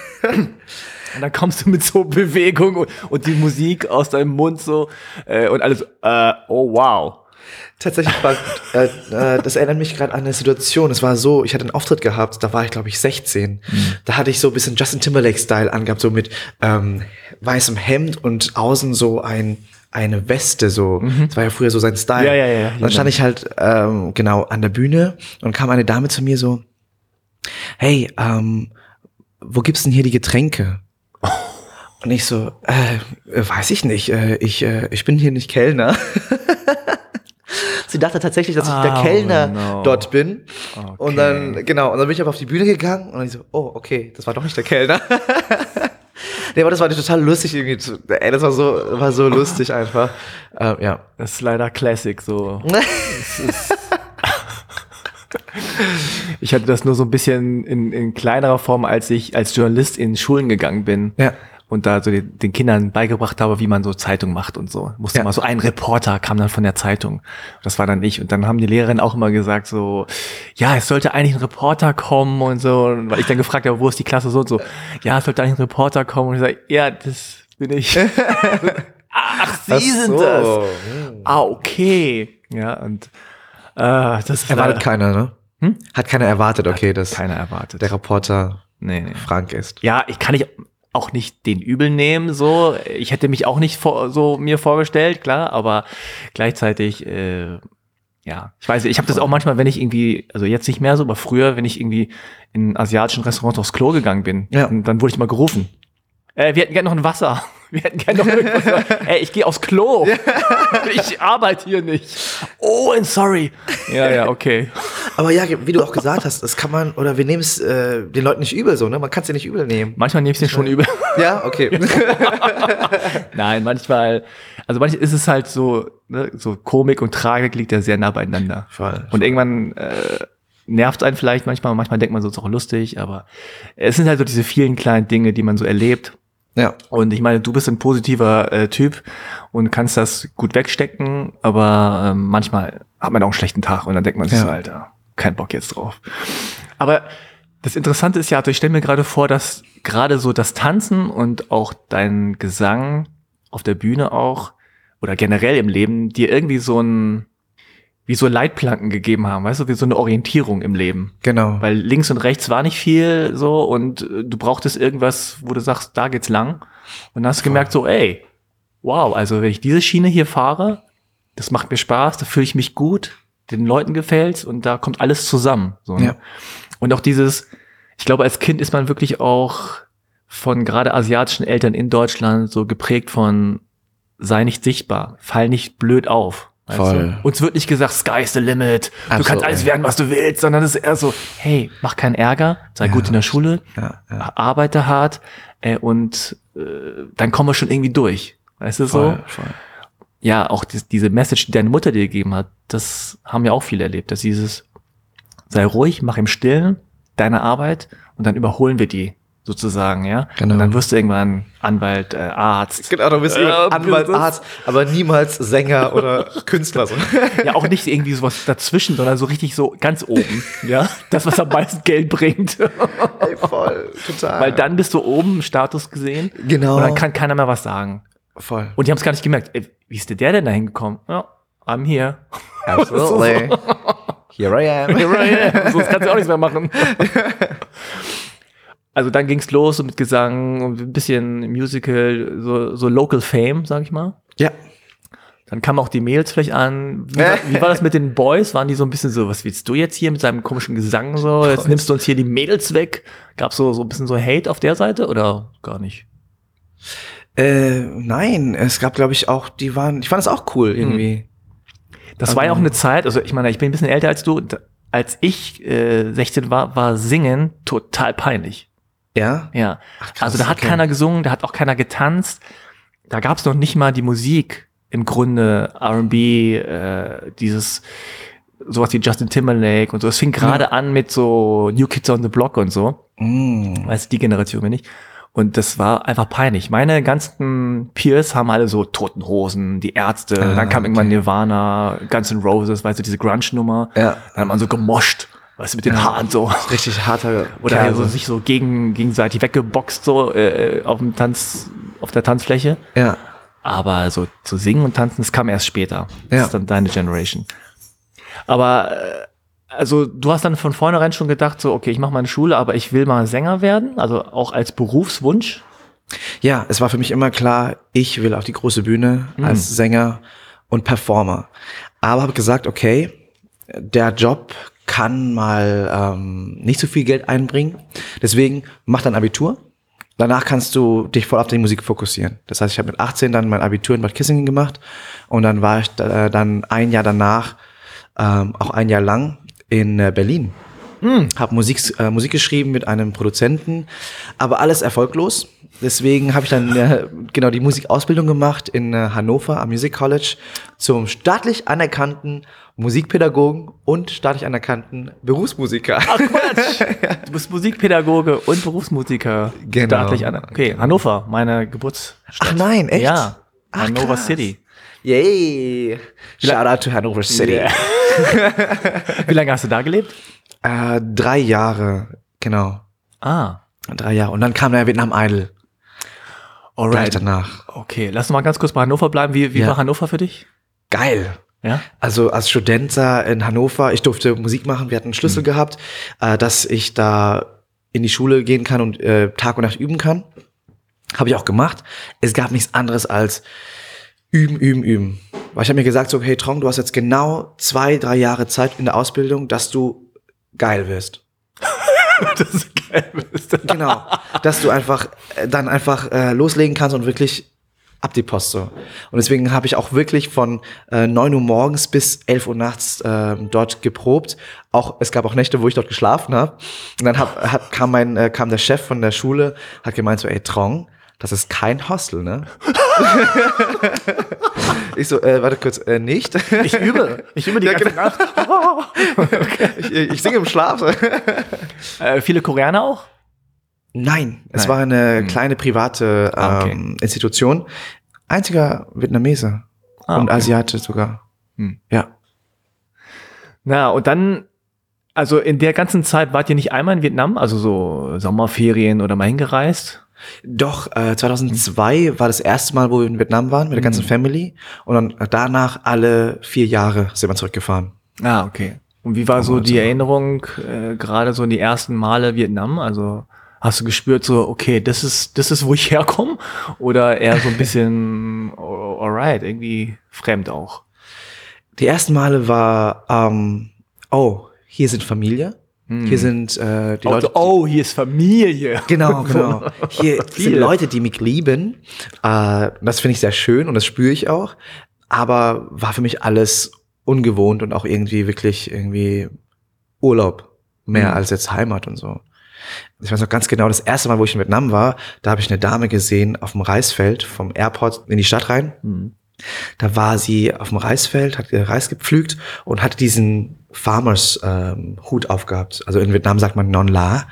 Und dann kommst du mit so Bewegung und, und die Musik aus deinem Mund so äh, und alles, äh, oh wow. Tatsächlich war, äh, äh, das erinnert mich gerade an eine Situation. Es war so, ich hatte einen Auftritt gehabt, da war ich glaube ich 16. Da hatte ich so ein bisschen Justin Timberlake-Style angehabt, so mit ähm, weißem Hemd und außen so ein eine Weste so. Das war ja früher so sein Style. Ja, ja, ja, dann stand ich halt ähm, genau an der Bühne und kam eine Dame zu mir so, hey, ähm, wo gibt's denn hier die Getränke? [LAUGHS] Und ich so, äh, äh, weiß ich nicht, äh, ich, äh, ich bin hier nicht Kellner. [LAUGHS] [LAUGHS] Sie dachte tatsächlich, dass ich der Oh, Kellner no. dort bin. Und dann, genau, und dann bin ich aber auf die Bühne gegangen und dann so, oh, okay, das war doch nicht der Kellner. [LAUGHS] nee, aber das war total lustig irgendwie. zu- Ey, das war so, war so lustig einfach. Ähm, ja. Das ist leider Classic so. [LAUGHS] Ich hatte das nur so ein bisschen in, in kleinerer Form, als ich als Journalist in Schulen gegangen bin. Ja. Und da so den, den Kindern beigebracht habe, wie man so Zeitung macht und so. Musste Ja. mal so ein Reporter kam dann von der Zeitung. Das war dann ich. Und dann haben die Lehrerinnen auch immer gesagt so, ja, es sollte eigentlich ein Reporter kommen und so. Und weil ich dann gefragt habe, wo ist die Klasse so und so. Ja, es sollte eigentlich ein Reporter kommen. Und ich sage, ja, das bin ich. [LAUGHS] Ach, Sie Ach sind so. das. Ah, okay. Ja, und äh, das ist Erwartet keiner, ne? Hat keiner erwartet, okay, dass keiner erwartet. der Reporter nee, nee. Frank ist. Ja, ich kann ich auch nicht den übel nehmen, so. Ich hätte mich auch nicht vor, so mir vorgestellt, klar, aber gleichzeitig, äh, ja, ich weiß, nicht, ich habe das auch manchmal, wenn ich irgendwie, also jetzt nicht mehr so, aber früher, wenn ich irgendwie in asiatischen Restaurants aufs Klo gegangen bin, Ja. dann, dann wurde ich mal gerufen. Äh, wir hätten gerne noch ein Wasser. Wir hätten gerne noch irgendwas. [LAUGHS] Ey, ich gehe aufs Klo. Ich arbeite hier nicht. Oh, and sorry. Ja, ja, okay. Aber ja, wie du auch gesagt hast, das kann man, oder wir nehmen es äh, den Leuten nicht übel so, ne? Man kann es ja nicht übel nehmen. Manchmal nehme ich es schon übel. Ja, okay. [LAUGHS] Nein, manchmal, also manchmal ist es halt so, ne, so Komik und Tragik liegt ja sehr nah beieinander. Voll, Und irgendwann äh, nervt einen vielleicht manchmal, manchmal denkt man so, es ist auch lustig, aber es sind halt so diese vielen kleinen Dinge, die man so erlebt. Ja. Und ich meine, du bist ein positiver äh, Typ und kannst das gut wegstecken, aber ähm, manchmal hat man auch einen schlechten Tag und dann denkt man sich Ja. so, Alter, kein Bock jetzt drauf. Aber das Interessante ist ja, also ich stelle mir gerade vor, dass gerade so das Tanzen und auch dein Gesang auf der Bühne auch oder generell im Leben dir irgendwie so ein, wie so Leitplanken gegeben haben, weißt du, wie so eine Orientierung im Leben. Genau. Weil links und rechts war nicht viel so und äh, du brauchtest irgendwas, wo du sagst, da geht's lang. Und dann hast du gemerkt so, ey, wow, also wenn ich diese Schiene hier fahre, das macht mir Spaß, da fühle ich mich gut, den Leuten gefällt's und da kommt alles zusammen. So, ne? Ja. Und auch dieses, ich glaube, als Kind ist man wirklich auch von gerade asiatischen Eltern in Deutschland so geprägt von sei nicht sichtbar, fall nicht blöd auf. Voll. Du? Uns wird nicht gesagt, sky's the limit, du kannst alles werden, was du willst, sondern es ist eher so, hey, mach keinen Ärger, sei gut in der Schule, Ja, ja. arbeite hart äh, und äh, dann kommen wir schon irgendwie durch. Weißt du so? Voll, voll. ja, auch dies, diese Message, die deine Mutter dir gegeben hat, das haben ja auch viele erlebt, dass dieses, sei ruhig, mach im Stillen deine Arbeit und dann überholen wir die sozusagen, ja. Genau. Und dann wirst du irgendwann Anwalt, äh, Arzt. Genau, du bist Äh, Anwalt, Business. Arzt, aber niemals Sänger oder Künstler. So. Ja, auch nicht irgendwie sowas dazwischen, sondern so richtig so ganz oben, ja. Das, was am meisten Geld bringt. Ey, voll, total. Weil dann bist du oben, Status gesehen. Genau. Und dann kann keiner mehr was sagen. voll. Und die haben es gar nicht gemerkt. Ey, wie ist denn der denn da hingekommen? Ja, I'm here. Absolutely. [LAUGHS] Here I am. Sonst kannst du auch nichts mehr machen. [LAUGHS] Also dann ging's los mit Gesang und ein bisschen Musical, so, so Local Fame, sag ich mal. Ja. Dann kamen auch die Mails vielleicht an. Wie, war- wie war das mit den Boys? Waren die so ein bisschen so, was willst du jetzt hier mit seinem komischen Gesang so? Jetzt nimmst du uns hier die Mädels weg. Gab's so, so ein bisschen so Hate auf der Seite oder gar nicht? Äh, nein, es gab, glaube ich, auch, die waren, ich fand es auch cool irgendwie. Das war ja auch eine Zeit, also ich meine, ich bin ein bisschen älter als du. Als ich äh, 16 war, war Singen total peinlich. Ja? Ja. krass, also da hat okay. keiner gesungen, da hat auch keiner getanzt. Da gab es noch nicht mal die Musik im Grunde R&B, äh, dieses sowas wie Justin Timberlake und so. Es fing gerade an mit so New Kids on the Block und so. Mm. Weißt du, die Generation bin ich. Und das war einfach peinlich. Meine ganzen Peers haben alle so Toten Hosen, die Ärzte, Ah, dann kam irgendwann okay. Nirvana, Guns N' Roses, weißt du, diese Grunge-Nummer. Ja. Dann hat man so gemoscht, weißt du, mit den Haaren so. [LAUGHS] Richtig harter Oder Kerl, so, sich so gegen, gegenseitig weggeboxt so äh, auf dem Tanz, auf der Tanzfläche. Ja. Aber so zu singen und tanzen, das kam erst später. Das Ja. ist dann deine Generation. Aber äh, also du hast dann von vornherein schon gedacht, so, okay, ich mache meine Schule, aber ich will mal Sänger werden, also auch als Berufswunsch. Ja, es war für mich immer klar, ich will auf die große Bühne als Sänger und Performer. Aber habe gesagt, okay, der Job kann mal ähm, nicht so viel Geld einbringen. Deswegen mach dein Abitur. Danach kannst du dich voll auf die Musik fokussieren. Das heißt, ich habe mit 18 dann mein Abitur in Bad Kissingen gemacht und dann war ich äh, dann ein Jahr danach, ähm, auch ein Jahr lang in äh, Berlin. Habe Musik, äh, Musik geschrieben mit einem Produzenten, aber alles erfolglos. Deswegen habe ich dann äh, genau die Musikausbildung gemacht in äh, Hannover am Music College zum staatlich anerkannten Musikpädagogen und staatlich anerkannten Berufsmusiker. Ach Quatsch! [LAUGHS] du bist Musikpädagoge und Berufsmusiker. Genau. Staatlich an. Okay, Hannover, meine Geburtsstadt. Ach nein, echt? Ja, Ach, Hannover krass. City. Yay! Shout out to Hannover City. Yeah. [LAUGHS] Wie lange hast du da gelebt? Äh, drei Jahre, genau. Ah, Drei Jahre. Und dann kam der Vietnam Idol gleich alright. danach. Okay, lass uns mal ganz kurz bei Hannover bleiben. Wie, wie Ja. war Hannover für dich? Geil. Ja? Also als Student da in Hannover, ich durfte Musik machen, wir hatten einen Schlüssel gehabt, äh, dass ich da in die Schule gehen kann und äh, Tag und Nacht üben kann. Habe ich auch gemacht. Es gab nichts anderes als üben, üben, üben. Weil ich habe mir gesagt, so, hey Trong, du hast jetzt genau zwei, drei Jahre Zeit in der Ausbildung, dass du geil wirst. [LAUGHS] das ist geil. [LAUGHS] Genau. dass du einfach äh, dann einfach äh, loslegen kannst und wirklich ab die Post so. Und deswegen habe ich auch wirklich von äh, 9 Uhr morgens bis 11 Uhr nachts äh, dort geprobt. Auch es gab auch Nächte, wo ich dort geschlafen habe. Und dann hab, hat, kam mein äh, kam der Chef von der Schule, hat gemeint so, ey Trong, das ist kein Hostel, ne? [LAUGHS] ich so, äh, warte kurz, äh, nicht. Ich übe. Ich übe die Ja, ganze genau. Nacht. [LAUGHS] [LAUGHS] ich, ich singe im Schlaf. Äh, viele Koreaner auch? Nein, es Nein. war eine kleine private ähm, Ah, okay. Institution. Einziger Vietnamese Ah, und okay. Asiate sogar. Hm. Ja. Na, und dann, also in der ganzen Zeit wart ihr nicht einmal in Vietnam, also so Sommerferien oder mal hingereist? Doch, äh, 2002 war das erste Mal, wo wir in Vietnam waren, mit der ganzen Mhm. Family. Und dann danach alle vier Jahre sind wir zurückgefahren. Ah, okay. Und wie war so die Erinnerung, äh, gerade so in die ersten Male Vietnam? Also hast du gespürt so, okay, das ist, das ist, wo ich herkomme? Oder eher so ein bisschen, [LAUGHS] alright, irgendwie fremd auch? Die ersten Male war, ähm, oh, hier sind Familie. Hier sind äh, die Leute. oh, oh, hier ist Familie. [LAUGHS] Genau, genau. [LAUGHS] Hier sind. Leute, die mich lieben. Äh, das finde ich sehr schön und das spüre ich auch. Aber war für mich alles ungewohnt und auch irgendwie wirklich irgendwie Urlaub mehr Mhm. als jetzt Heimat und so. Ich weiß noch ganz genau, das erste Mal, wo ich in Vietnam war, da habe ich eine Dame gesehen auf dem Reisfeld vom Airport in die Stadt rein. Hm. Da war sie auf dem Reisfeld, hat Reis gepflügt und hatte diesen Farmers ähm, Hut aufgehabt. Also in Vietnam sagt man Non La.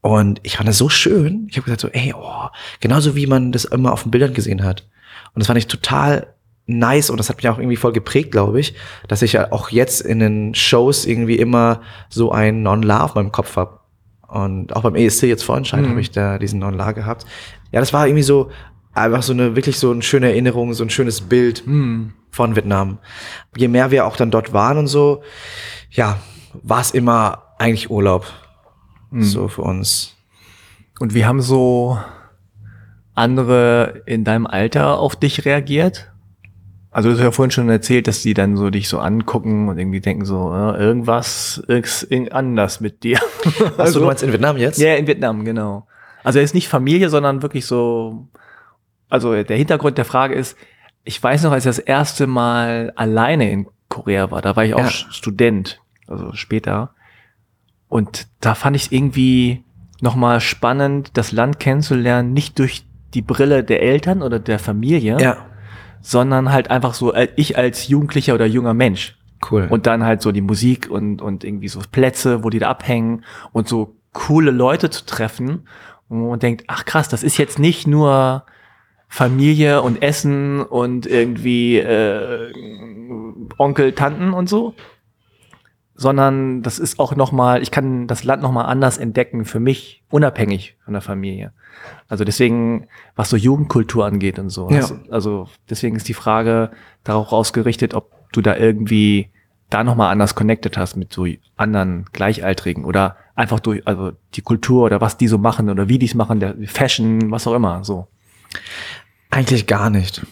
Und ich fand das so schön. Ich habe gesagt so, ey, oh, genauso wie man das immer auf den Bildern gesehen hat. Und das fand ich total nice und das hat mich auch irgendwie voll geprägt, glaube ich, dass ich ja auch jetzt in den Shows irgendwie immer so ein Non La auf meinem Kopf habe. Und auch beim ESC jetzt vorentscheid Mhm. habe ich da diesen Non La gehabt. Ja, das war irgendwie so einfach so eine wirklich so eine schöne Erinnerung, so ein schönes Bild Hm. Von Vietnam. Je mehr wir auch dann dort waren und so, ja, war es immer eigentlich Urlaub. So für uns. Und wie haben so andere in deinem Alter auf dich reagiert? Also du hast ja vorhin schon erzählt, dass die dann so dich so angucken und irgendwie denken so, äh, irgendwas ist anders mit dir. [LAUGHS] Also, du meinst in Vietnam jetzt? Ja, in Vietnam, genau. Also er ist nicht Familie, sondern wirklich so, also der Hintergrund der Frage ist, ich weiß noch, als ich das erste Mal alleine in Korea war, da war ich auch Ja. Student, also später. Und da fand ich es irgendwie nochmal spannend, das Land kennenzulernen, nicht durch die Brille der Eltern oder der Familie, Ja, sondern halt einfach so, äh, ich als Jugendlicher oder junger Mensch. cool. Und dann halt so die Musik und, und irgendwie so Plätze, wo die da abhängen und so coole Leute zu treffen. Und man denkt, ach krass, das ist jetzt nicht nur Familie und Essen und irgendwie äh, Onkel, Tanten und so, sondern das ist auch nochmal, ich kann das Land nochmal anders entdecken für mich, unabhängig von der Familie. Also deswegen, was so Jugendkultur angeht und so. Ja. Also, also deswegen ist die Frage darauf ausgerichtet, ob du da irgendwie da nochmal anders connected hast mit so anderen Gleichaltrigen oder einfach durch, also die Kultur oder was die so machen oder wie die es machen, der Fashion, was auch immer, so. Eigentlich gar nicht.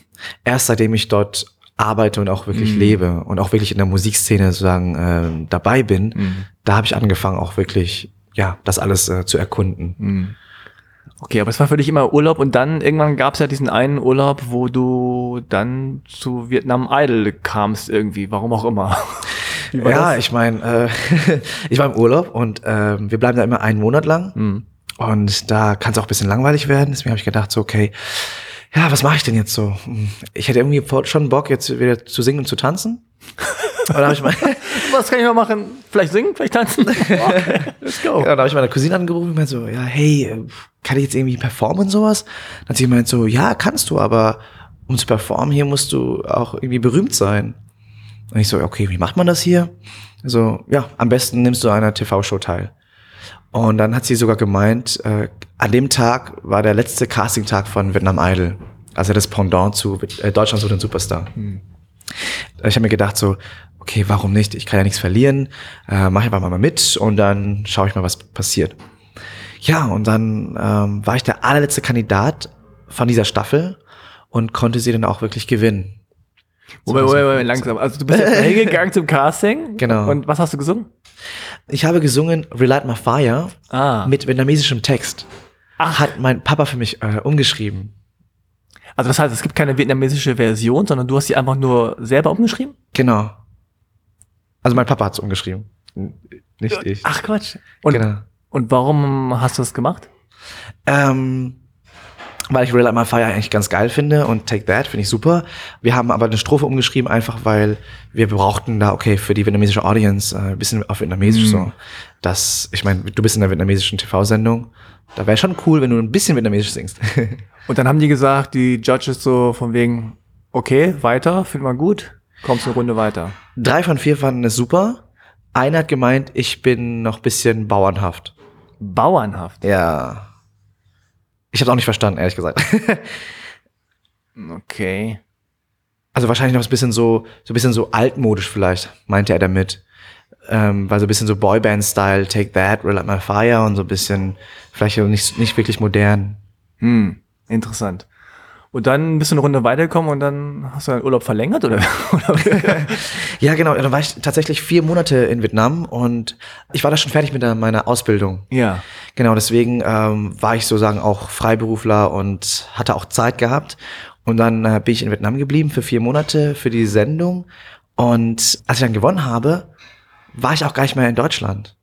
Erst seitdem ich dort arbeite und auch wirklich Mhm. lebe und auch wirklich in der Musikszene sozusagen äh, dabei bin, Mhm. da habe ich angefangen auch wirklich, ja, das alles äh, zu erkunden. Mhm. Okay, aber es war für dich immer Urlaub und dann irgendwann gab es ja diesen einen Urlaub, wo du dann zu Vietnam Idol kamst irgendwie, warum auch immer. [LAUGHS] Ja, das? ich meine, äh, [LAUGHS] ich war im Urlaub und ähm, wir bleiben da immer einen Monat lang. Mhm. Und da kann es auch ein bisschen langweilig werden. Deswegen habe ich gedacht, so, okay, ja, was mache ich denn jetzt so? Ich hätte irgendwie schon Bock, jetzt wieder zu singen und zu tanzen. Und da habe ich, mal, [LAUGHS] Was kann ich mal machen? Vielleicht singen, vielleicht tanzen? [LAUGHS] Okay, let's go. ja, da hab ich meine Cousine angerufen und meinte so, ja, hey, äh, kann ich jetzt irgendwie performen und sowas? Dann hat sie gemeint so, ja, kannst du, aber um zu performen hier musst du auch irgendwie berühmt sein. Und ich so, okay, wie macht man das hier? Also, ja, am besten nimmst du einer TV-Show teil. Und dann hat sie sogar gemeint, äh, an dem Tag war der letzte Casting-Tag von Vietnam Idol. Also das Pendant zu äh, Deutschland sucht den Superstar. Ich habe mir gedacht so, okay, warum nicht? Ich kann ja nichts verlieren. Äh, mach einfach mal mit und dann schaue ich mal, was passiert. Ja, und dann ähm, war ich der allerletzte Kandidat von dieser Staffel und konnte sie dann auch wirklich gewinnen. Moment, Moment, Moment, langsam. Also du bist jetzt [LAUGHS] hingegangen zum Casting. Genau. Und was hast du gesungen? Ich habe gesungen Relight My Fire Ah. mit vietnamesischem Text. Ach. Hat mein Papa für mich äh, umgeschrieben. Also das heißt, es gibt keine vietnamesische Version, sondern du hast sie einfach nur selber umgeschrieben? Genau. Also mein Papa hat es umgeschrieben. Nicht ich. Ach Quatsch. Und, genau. und warum hast du das gemacht? Ähm, weil ich Relight My Fire eigentlich ganz geil finde und Take That finde ich super. Wir haben aber eine Strophe umgeschrieben, einfach weil wir brauchten da, okay, für die vietnamesische Audience äh, ein bisschen auf Vietnamesisch Mhm. so. Das, ich meine, du bist in einer vietnamesischen TV-Sendung. Da wäre schon cool, wenn du ein bisschen Vietnamesisch singst. [LAUGHS] Und dann haben die gesagt, die Judges so von wegen, okay, weiter, findet man gut, kommst eine Runde weiter. Drei von vier fanden es super. Einer hat gemeint, ich bin noch ein bisschen bauernhaft. Bauernhaft. Ja. Ich habe auch nicht verstanden, ehrlich gesagt. [LAUGHS] Okay. Also wahrscheinlich noch ein bisschen so, so ein bisschen so altmodisch vielleicht, meinte er damit. Ähm, weil so ein bisschen so Boyband-Style, Take That, Like My Fire und so ein bisschen, vielleicht nicht, nicht wirklich modern. Hm, interessant. Und dann bist du eine Runde weitergekommen und dann hast du deinen Urlaub verlängert oder? [LAUGHS] [LAUGHS] ja, genau. Dann war ich tatsächlich vier Monate in Vietnam und ich war da schon fertig mit der, meiner Ausbildung. Ja. Genau, deswegen ähm, war ich sozusagen auch Freiberufler und hatte auch Zeit gehabt. Und dann äh, bin ich in Vietnam geblieben für vier Monate für die Sendung. Und als ich dann gewonnen habe, war ich auch gar nicht mehr in Deutschland.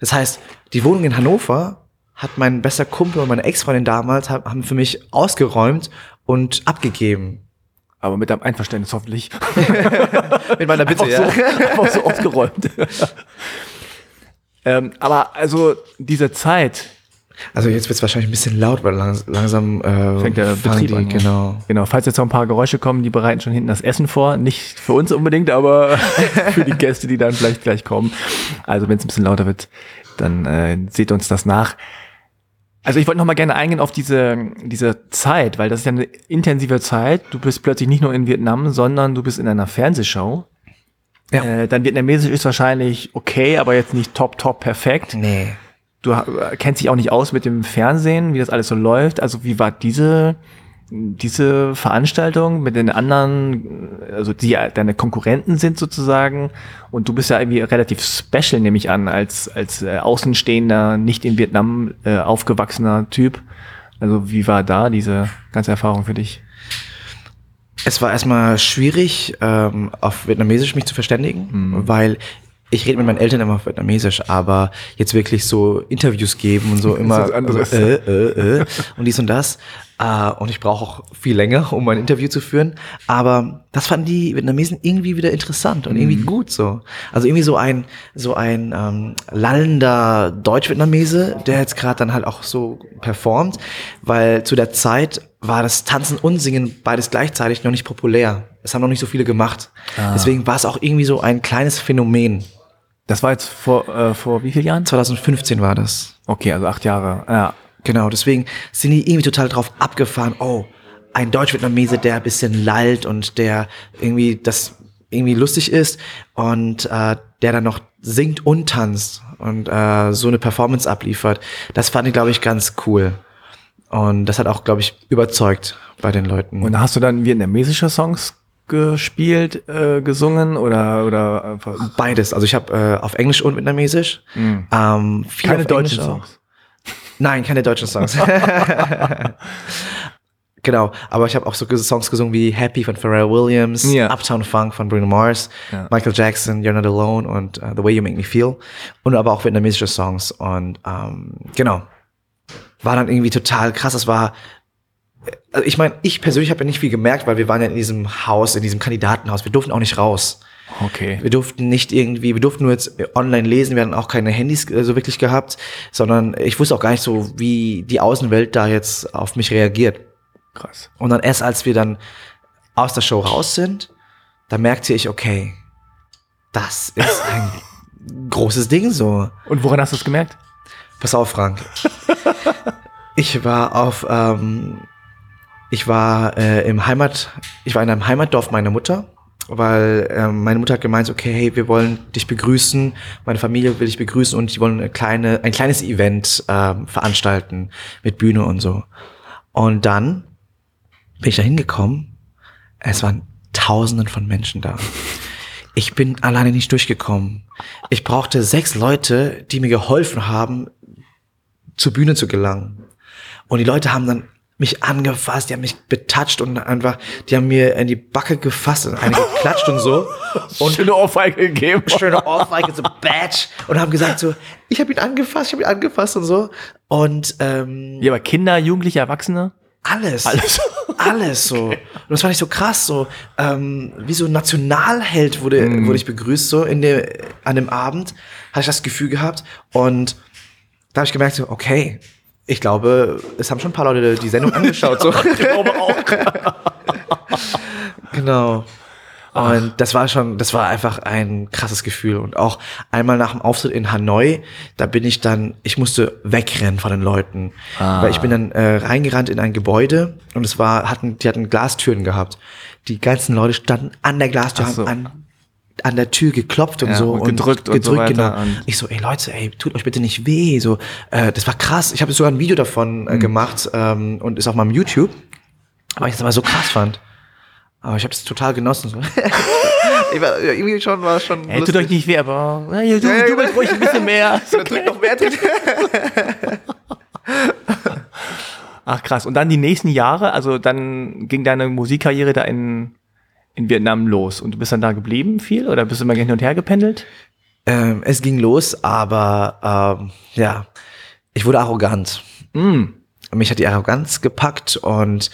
Das heißt, die Wohnung in Hannover hat mein bester Kumpel und meine Ex-Freundin damals haben für mich ausgeräumt und abgegeben. Aber mit deinem Einverständnis hoffentlich. [LAUGHS] mit meiner Bitte, einfach ja. So, [LAUGHS] einfach so ausgeräumt. ähm, aber also diese Zeit. Also jetzt wird es wahrscheinlich ein bisschen laut, weil langs langsam äh, fängt der Betrieb die, an. Genau. genau. Falls jetzt noch ein paar Geräusche kommen, die bereiten schon hinten das Essen vor. Nicht für uns unbedingt, aber [LAUGHS] für die Gäste, die dann vielleicht gleich kommen. Also wenn es ein bisschen lauter wird, dann äh, seht uns das nach. Also ich wollte noch mal gerne eingehen auf diese, diese Zeit, weil das ist ja eine intensive Zeit. Du bist plötzlich nicht nur in Vietnam, sondern du bist in einer Fernsehshow. Ja. Äh, dein Vietnamesisch ist wahrscheinlich okay, aber jetzt nicht top, top perfekt. Nee. Du kennst dich auch nicht aus mit dem Fernsehen, wie das alles so läuft. Also wie war diese diese Veranstaltung mit den anderen, also die deine Konkurrenten sind sozusagen, und du bist ja irgendwie relativ special, nehme ich an, als, als äh, außenstehender, nicht in Vietnam äh, aufgewachsener Typ. Also wie war da diese ganze Erfahrung für dich? Es war erstmal schwierig, ähm, auf Vietnamesisch mich zu verständigen, mhm. weil ich rede mit meinen Eltern immer auf Vietnamesisch, aber jetzt wirklich so Interviews geben und so [LAUGHS] immer so, äh, äh, äh, und dies und das. Uh, und ich brauche auch viel länger, um ein Interview zu führen. Aber das fanden die Vietnamesen irgendwie wieder interessant und irgendwie mhm. gut so. Also irgendwie so ein so ein ähm, lallender Deutsch-Vietnamese, der jetzt gerade dann halt auch so performt, weil zu der Zeit war das Tanzen und Singen beides gleichzeitig noch nicht populär. Es haben noch nicht so viele gemacht. Ah. Deswegen war es auch irgendwie so ein kleines Phänomen. Das war jetzt vor, äh, vor wie vielen Jahren? 2015 war das. Okay, also acht Jahre. Ja. Genau, deswegen sind die irgendwie total drauf abgefahren. Oh, ein Deutsch-Vietnamese, der ein bisschen lallt und der irgendwie das irgendwie lustig ist und äh, der dann noch singt und tanzt und äh, so eine Performance abliefert. Das fand ich, glaube ich, ganz cool. Und das hat auch, glaube ich, überzeugt bei den Leuten. Und hast du dann vietnamesische Songs gespielt, äh, gesungen oder oder einfach? Beides. Also ich habe äh, auf Englisch und Vietnamesisch. Mhm. Ähm, Keine deutschen Songs. Nein, keine deutschen Songs. [LAUGHS] genau, aber ich habe auch so Songs gesungen wie Happy von Pharrell Williams, ja. Uptown Funk von Bruno Mars, ja. Michael Jackson, You're Not Alone und uh, The Way You Make Me Feel und aber auch vietnamesische Songs und ähm, genau, war dann irgendwie total krass. Es war also ich meine, ich persönlich habe ja nicht viel gemerkt, weil wir waren ja in diesem Haus, in diesem Kandidatenhaus. Wir durften auch nicht raus. Okay. Wir durften nicht irgendwie, wir durften nur jetzt online lesen, wir hatten auch keine Handys äh, so wirklich gehabt, sondern ich wusste auch gar nicht so, wie die Außenwelt da jetzt auf mich reagiert. Krass. Und dann erst als wir dann aus der Show raus sind, da merkte ich, okay, das ist ein [LAUGHS] großes Ding so. Und woran hast du es gemerkt? Pass auf, Frank. [LAUGHS] ich war auf ähm, ich war äh, im Heimat, ich war in einem Heimatdorf meiner Mutter, weil äh, meine Mutter hat gemeint, okay, hey, wir wollen dich begrüßen, meine Familie will dich begrüßen und die wollen eine kleine, ein kleines Event äh, veranstalten mit Bühne und so. Und dann bin ich da hingekommen, es waren Tausenden von Menschen da. Ich bin alleine nicht durchgekommen. Ich brauchte sechs Leute, die mir geholfen haben, zur Bühne zu gelangen. Und die Leute haben dann mich angefasst, die haben mich betatscht und einfach, die haben mir in die Backe gefasst und eine geklatscht und so. Und [LAUGHS] schöne Ohrfeige gegeben. Schöne Ohrfeige, so Badge. Und haben gesagt so, ich habe ihn angefasst, ich habe ihn angefasst und so. Und ähm, Ja, aber Kinder, Jugendliche, Erwachsene? Alles. Alles. [LAUGHS] alles so. Und das fand ich so krass, so ähm, wie so ein Nationalheld wurde, mm. wurde ich begrüßt, so in der, an dem Abend, hatte ich das Gefühl gehabt. Und da habe ich gemerkt, so, okay, ich glaube, es haben schon ein paar Leute die Sendung angeschaut. So. [LAUGHS] ich glaube auch. [LAUGHS] genau. Und das war schon, das war einfach ein krasses Gefühl. Und auch einmal nach dem Auftritt in Hanoi, da bin ich dann, ich musste wegrennen von den Leuten. Ah. Weil ich bin dann äh, reingerannt in ein Gebäude und es war, hatten, die hatten Glastüren gehabt. Die ganzen Leute standen an der Glastür, so. haben an, an der Tür geklopft und Ja, so und gedrückt und so weiter genau. und- Ich so, ey Leute, ey, tut euch bitte nicht weh. So, äh, das war krass. Ich habe sogar ein Video davon Mhm. äh, gemacht ähm, und ist auf meinem YouTube, weil ich das aber so krass fand. Aber ich habe das total genossen. So. [LAUGHS] war, irgendwie schon war es schon. Ey, tut euch nicht weh, aber ja, du, Ja, du willst ruhig ein bisschen mehr. [LAUGHS] Da drückt noch mehr. [LAUGHS] Ach krass. Und dann die nächsten Jahre, also dann ging deine Musikkarriere da in, in Vietnam los. Und du bist dann da geblieben viel oder bist du immer hin und her gependelt? ähm, es ging los, aber ähm, ja, ich wurde arrogant. Mm. Mich hat die Arroganz gepackt und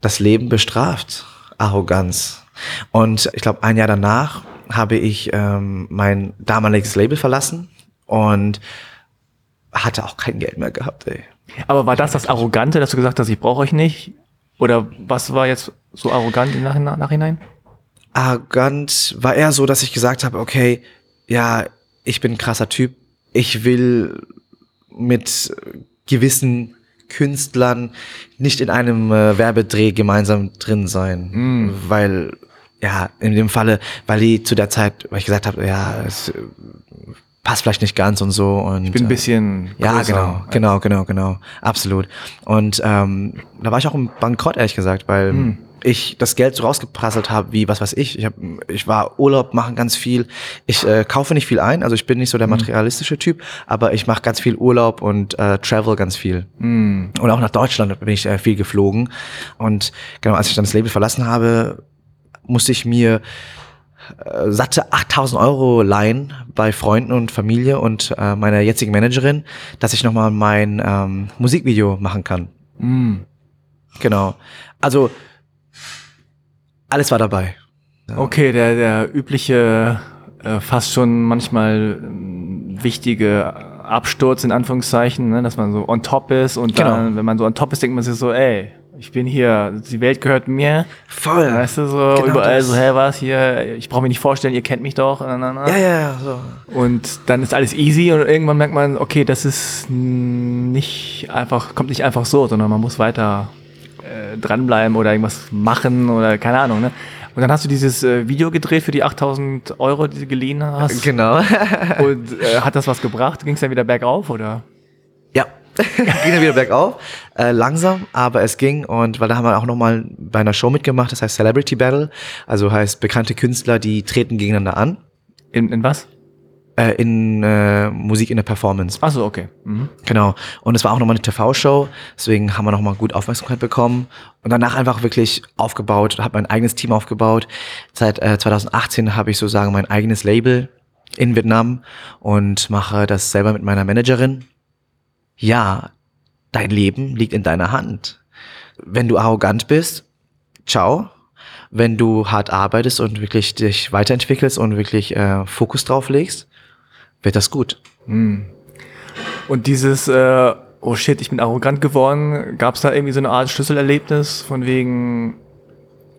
das Leben bestraft. Arroganz. Und ich glaube, ein Jahr danach habe ich ähm, mein damaliges Label verlassen und hatte auch kein Geld mehr gehabt, ey. Aber war das das Arrogante, dass du gesagt hast, ich brauche euch nicht? Oder was war jetzt so arrogant im Nachhinein? Arrogant war eher so, dass ich gesagt habe, okay, ja, ich bin ein krasser Typ. Ich will mit gewissen Künstlern nicht in einem äh, Werbedreh gemeinsam drin sein, Mm. weil ja, in dem Falle, weil die zu der Zeit, weil ich gesagt habe, ja, es äh, passt vielleicht nicht ganz und so und Ich bin ein äh, bisschen. ja, größer. genau, genau, genau, genau, absolut. Und ähm, da war ich auch im Bankrott, ehrlich gesagt, weil Hm. Ich das Geld so rausgeprasselt habe, wie was weiß ich. Ich, hab, ich war Urlaub machen ganz viel. Ich äh, kaufe nicht viel ein, also ich bin nicht so der materialistische Typ, aber ich mache ganz viel Urlaub und äh, travel ganz viel. Mm. Und auch nach Deutschland bin ich äh, viel geflogen. Und genau, als ich dann das Label verlassen habe, musste ich mir äh, satte 8000 Euro leihen bei Freunden und Familie und äh, meiner jetzigen Managerin, dass ich nochmal mein ähm, Musikvideo machen kann. Mm. Genau. Also alles war dabei. Okay, der, der übliche, äh, fast schon manchmal ähm, wichtige Absturz in Anführungszeichen, ne, dass man so on top ist und Genau. dann, wenn man so on top ist, denkt man sich so, ey, ich bin hier, die Welt gehört mir, Voll. weißt du, so Genau überall das. so, hey, was hier, ich brauche mich nicht vorstellen, ihr kennt mich doch, na, na, na. Ja, ja, ja. So. Und dann ist alles easy und irgendwann merkt man, okay, das ist nicht einfach, kommt nicht einfach so, sondern man muss weiter äh, dranbleiben oder irgendwas machen oder keine Ahnung. Ne? Und dann hast du dieses äh, Video gedreht für die 8000 Euro, die du geliehen hast. Genau. [LAUGHS] Und äh, hat das was gebracht? Ging es dann wieder bergauf oder? Ja, [LAUGHS] ging dann wieder bergauf. Äh, langsam, aber es ging. Und weil da haben wir auch nochmal bei einer Show mitgemacht, das heißt Celebrity Battle. Also heißt bekannte Künstler, die treten gegeneinander an. In, in was? Äh, in äh, Musik in der Performance. Ach so, okay. Mhm. Genau. Und es war auch nochmal eine TV-Show, deswegen haben wir nochmal gut Aufmerksamkeit bekommen. Und danach einfach wirklich aufgebaut, habe mein eigenes Team aufgebaut. Seit äh, 2018 habe ich sozusagen mein eigenes Label in Vietnam und mache das selber mit meiner Managerin. Ja, dein Leben liegt in deiner Hand. Wenn du arrogant bist, ciao. Wenn du hart arbeitest und wirklich dich weiterentwickelst und wirklich äh, Fokus drauf legst, wird das gut. Mhm. Und dieses, äh, oh shit, ich bin arrogant geworden, gab es da irgendwie so eine Art Schlüsselerlebnis von wegen,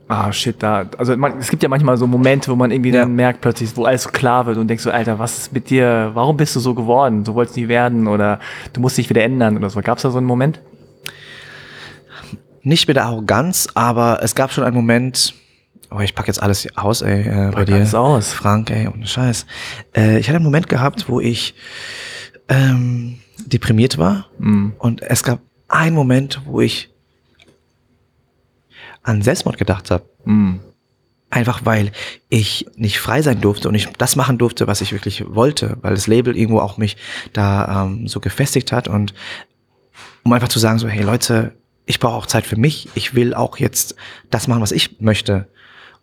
ah shit, da, also man, es gibt ja manchmal so Momente, wo man irgendwie Ja. dann merkt plötzlich, wo alles so klar wird und denkst so, Alter, was ist mit dir, warum bist du so geworden, so wolltest du nie werden oder du musst dich wieder ändern oder so. Gab es da so einen Moment? nicht mit der Arroganz, aber es gab schon einen Moment, oh, ich pack jetzt alles aus, ey, äh, bei Pack dir. alles aus. Frank, ey, ohne Scheiß. Äh, ich hatte einen Moment gehabt, wo ich ähm, deprimiert war Mhm. und es gab einen Moment, wo ich an Selbstmord gedacht habe. Mhm. Einfach weil ich nicht frei sein durfte und ich das machen durfte, was ich wirklich wollte, weil das Label irgendwo auch mich da ähm, so gefestigt hat und um einfach zu sagen so, hey Leute, ich brauche auch Zeit für mich, ich will auch jetzt das machen, was ich möchte,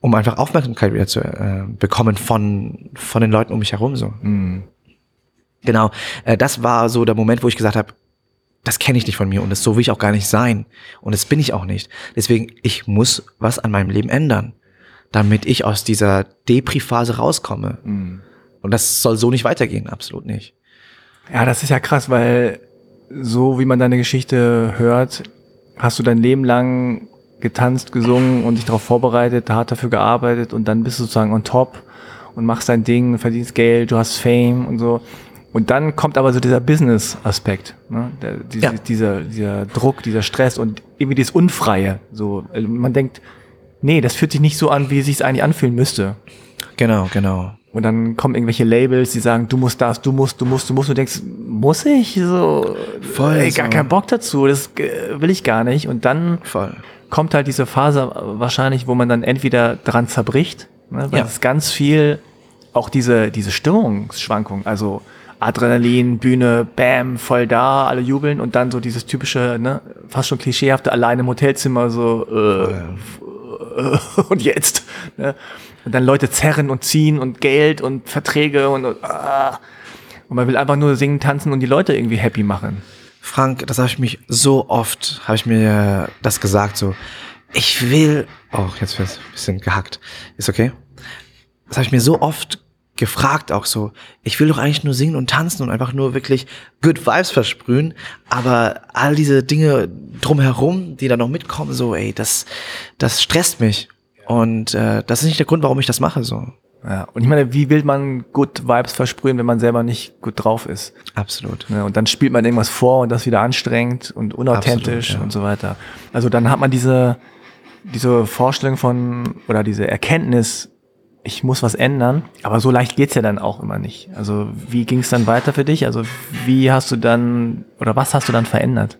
um einfach Aufmerksamkeit wieder zu äh, bekommen von von den Leuten um mich herum so. Mhm. Genau, äh, das war so der Moment, wo ich gesagt habe, das kenne ich nicht von mir und das so will ich auch gar nicht sein und das bin ich auch nicht. Deswegen ich muss was an meinem Leben ändern, damit ich aus dieser Depri-Phase rauskomme. Mhm. Und das soll so nicht weitergehen, absolut nicht. Ja, das ist ja krass, weil so wie man deine Geschichte hört, hast du dein Leben lang getanzt, gesungen und dich darauf vorbereitet, hart dafür gearbeitet und dann bist du sozusagen on top und machst dein Ding, verdienst Geld, du hast Fame und so. Und dann kommt aber so dieser Business-Aspekt, ne? Der, die, Ja. dieser, dieser Druck, dieser Stress und irgendwie das Unfreie. So, Also man denkt, nee, das fühlt sich nicht so an, wie es sich eigentlich anfühlen müsste. Genau, genau. Und dann kommen irgendwelche Labels, die sagen, du musst das, du musst, du musst, du musst. Und du denkst, muss ich? So, Voll ey, gar so. keinen Bock dazu, das äh, will ich gar nicht. Und dann Voll. kommt halt diese Phase wahrscheinlich, wo man dann entweder dran zerbricht, ne, weil Ja. es ganz viel, auch diese, diese Stimmungsschwankung, also Adrenalin, Bühne, Bam, voll da, alle jubeln und dann so dieses typische, ne, fast schon klischeehafte, alleine im Hotelzimmer, so, äh, äh, [LAUGHS] und jetzt, ne? Und dann Leute zerren und ziehen und Geld und Verträge und, und, ah. und man will einfach nur singen, tanzen und die Leute irgendwie happy machen. Frank, das habe ich mich so oft, habe ich mir das gesagt, so, ich will, oh, jetzt wird ein bisschen gehackt. Ist okay? Das habe ich mir so oft gefragt auch so, ich will doch eigentlich nur singen und tanzen und einfach nur wirklich good vibes versprühen, aber all diese Dinge drumherum, die da noch mitkommen, so, ey, das, das stresst mich. Und äh, das ist nicht der Grund, warum ich das mache, so. Ja, und ich meine, wie will man Good Vibes versprühen, wenn man selber nicht gut drauf ist? Absolut. Ne? Und dann spielt man irgendwas vor und das wieder anstrengend und unauthentisch Absolut, ja. und so weiter. Also dann hat man diese, diese Vorstellung von oder diese Erkenntnis, ich muss was ändern, aber so leicht geht's ja dann auch immer nicht. Also wie ging's dann weiter für dich? Also wie hast du dann oder was hast du dann verändert?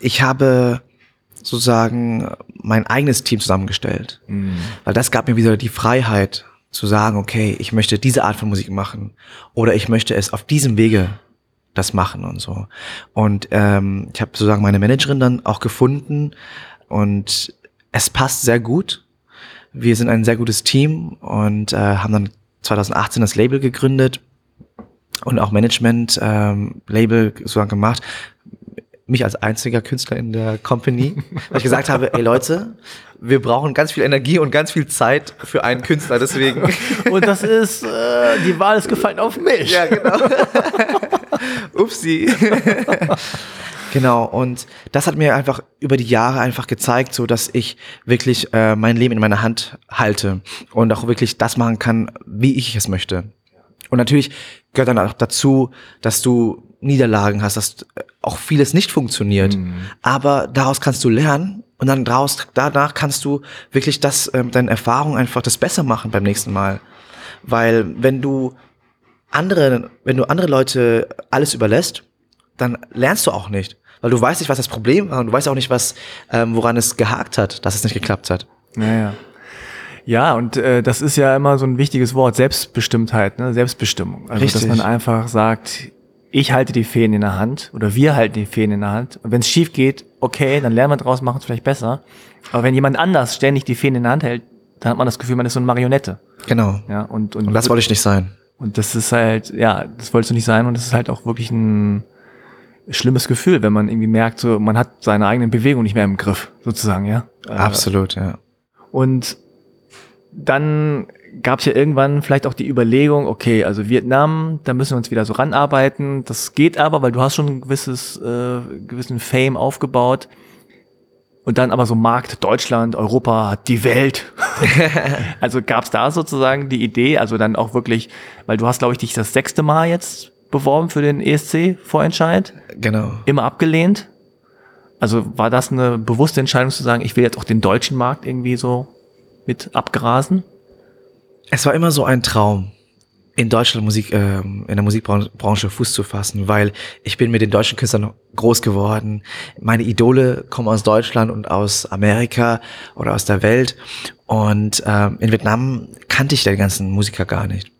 Ich habe sozusagen mein eigenes Team zusammengestellt. Weil das gab mir wieder die Freiheit zu sagen, okay, ich möchte diese Art von Musik machen oder ich möchte es auf diesem Wege das machen und so. Und ähm, ich habe sozusagen meine Managerin dann auch gefunden und es passt sehr gut. Wir sind ein sehr gutes Team und äh, haben dann 2018 das Label gegründet und auch Management ähm, Label sozusagen gemacht. Mich als einziger Künstler in der Company, weil ich gesagt habe, ey Leute, wir brauchen ganz viel Energie und ganz viel Zeit für einen Künstler, deswegen. Und das ist, äh, die Wahl ist gefallen auf mich. Ja, genau. [LAUGHS] Upsi. genau, und das hat mir einfach über die Jahre einfach gezeigt, so dass ich wirklich äh, mein Leben in meiner Hand halte und auch wirklich das machen kann, wie ich es möchte. Und natürlich gehört dann auch dazu, dass du Niederlagen hast, dass auch vieles nicht funktioniert. Aber daraus kannst du lernen und dann daraus, danach kannst du wirklich das äh, mit deinen Erfahrungen einfach das besser machen beim nächsten Mal. Weil wenn du andere, wenn du andere Leute alles überlässt, dann lernst du auch nicht. Weil du weißt nicht, was das Problem war und du weißt auch nicht, was, ähm, woran es gehakt hat, dass es nicht geklappt hat. Ja, ja. Und äh, das ist ja immer so ein wichtiges Wort, Selbstbestimmtheit, ne? Selbstbestimmung. Also, dass Richtig. man einfach sagt, ich halte die Fäden in der Hand oder wir halten die Fäden in der Hand. Und wenn es schief geht, okay, dann lernen wir draus, machen es vielleicht besser. Aber wenn jemand anders ständig die Fäden in der Hand hält, dann hat man das Gefühl, man ist so eine Marionette. Genau. Ja, und, und, Und das wollte ich nicht sein. und das ist halt, ja, das wolltest du nicht sein und das ist halt auch wirklich ein schlimmes Gefühl, wenn man irgendwie merkt, so, man hat seine eigenen Bewegungen nicht mehr im Griff, sozusagen, ja. Äh, Absolut, ja. und dann gab es ja irgendwann vielleicht auch die Überlegung, okay, also Vietnam, da müssen wir uns wieder so ranarbeiten. Das geht aber, weil du hast schon ein gewisses, äh, gewissen Fame aufgebaut. Und dann aber so Markt Deutschland, Europa, die Welt. [LAUGHS] also gab es da sozusagen die Idee, also dann auch wirklich, weil du hast, glaube ich, dich das sechste Mal jetzt beworben für den ESC-Vorentscheid, Genau. immer abgelehnt. Also war das eine bewusste Entscheidung zu sagen, ich will jetzt auch den deutschen Markt irgendwie so mit abgrasen? Es war immer so ein Traum, in Deutschland Musik, ähm, in der Musikbranche Fuß zu fassen, weil ich bin mit den deutschen Künstlern groß geworden. Meine Idole kommen aus Deutschland und aus Amerika oder aus der Welt. Und ähm, in Vietnam kannte ich den ganzen Musiker gar nicht.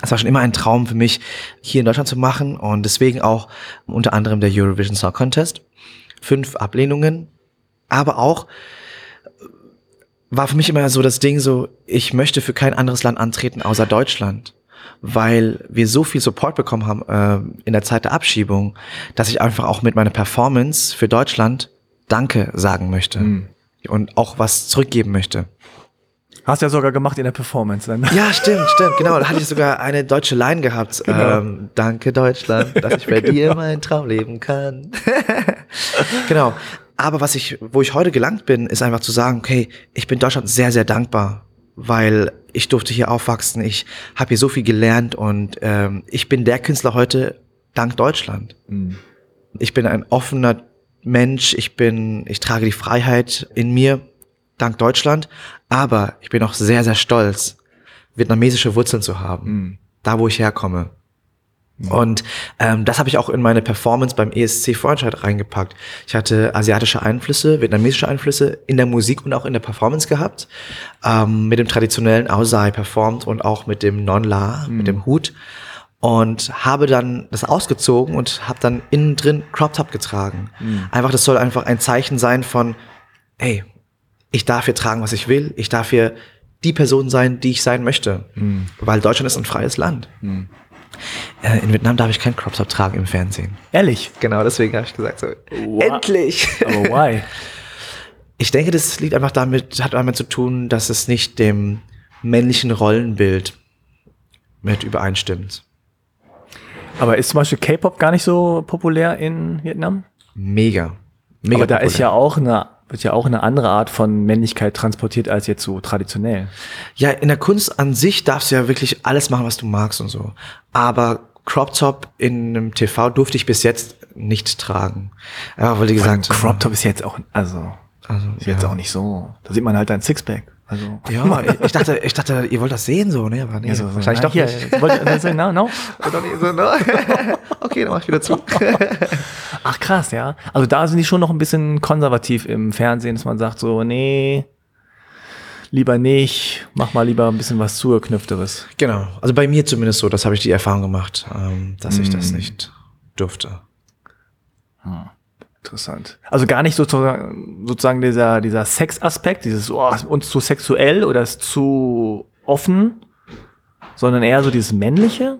Es war schon immer ein Traum für mich, hier in Deutschland zu machen und deswegen auch unter anderem der Eurovision Song Contest. Fünf Ablehnungen, aber auch war für mich immer so das Ding so, ich möchte für kein anderes Land antreten außer Deutschland, weil wir so viel Support bekommen haben äh, in der Zeit der Abschiebung, dass ich einfach auch mit meiner Performance für Deutschland Danke sagen möchte und auch was zurückgeben möchte. Hast ja sogar gemacht in der Performance dann. Ja, stimmt, stimmt, genau. Da hatte ich sogar eine deutsche Line gehabt. [LAUGHS] Ähm, Danke Deutschland, dass ich bei [LAUGHS] dir meinen Traum leben kann. [LAUGHS] genau. Aber was ich, wo ich heute gelangt bin, ist einfach zu sagen, okay, ich bin Deutschland sehr, sehr dankbar, weil ich durfte hier aufwachsen, ich habe hier so viel gelernt und ähm, ich bin der Künstler heute dank Deutschland. Mhm. Ich bin ein offener Mensch, ich bin, ich trage die Freiheit in mir dank Deutschland, aber ich bin auch sehr, sehr stolz, vietnamesische Wurzeln zu haben, mhm. da wo ich herkomme. Und ähm, das habe ich auch in meine Performance beim ESC Vorentscheid reingepackt. Ich hatte asiatische Einflüsse, vietnamesische Einflüsse in der Musik und auch in der Performance gehabt. Ähm, mit dem traditionellen Ausai performt und auch mit dem Non-La, mhm. mit dem Hut. Und habe dann das ausgezogen und habe dann innen drin Crop Top getragen. Mhm. Einfach, das soll einfach ein Zeichen sein von, hey, ich darf hier tragen, was ich will. Ich darf hier die Person sein, die ich sein möchte. Mhm. Weil Deutschland ist ein freies Land. Äh, in Vietnam darf ich kein Crop Top tragen im Fernsehen. Ehrlich? Genau, deswegen habe ich gesagt so, wow. endlich. Aber why? [LAUGHS] Ich denke, das liegt einfach damit, hat damit zu tun, dass es nicht dem männlichen Rollenbild mit übereinstimmt. Aber ist zum Beispiel K-Pop gar nicht so populär in Vietnam? Mega. Mega Aber da populär. ist ja auch eine wird ja auch eine andere Art von Männlichkeit transportiert als jetzt so traditionell. Ja, in der Kunst an sich darfst du ja wirklich alles machen, was du magst und so. Aber Crop Top in einem TV durfte ich bis jetzt nicht tragen. Ja, weil die gesagt Crop Top ist jetzt auch, also, also ist ja. jetzt auch nicht so. Da sieht man halt ein Sixpack. Also. Ja, ich dachte, ich dachte, ihr wollt das sehen so, ne? Aber nee, so, wahrscheinlich doch hier, nicht. Wollt sehen? No, [LAUGHS] no? so, no? [LAUGHS] okay, dann mach ich wieder zu. [LAUGHS] Ach krass, ja. Also da sind die schon noch ein bisschen konservativ im Fernsehen, dass man sagt so, nee, lieber nicht, mach mal lieber ein bisschen was zugeknüpfteres. Genau. Also bei mir zumindest so, das habe ich die Erfahrung gemacht, ähm, dass ich das hm. nicht durfte. Hm. Interessant. Also gar nicht sozusagen, sozusagen dieser, dieser Sexaspekt, dieses, oh, uns zu sexuell oder ist zu offen, sondern eher so dieses männliche?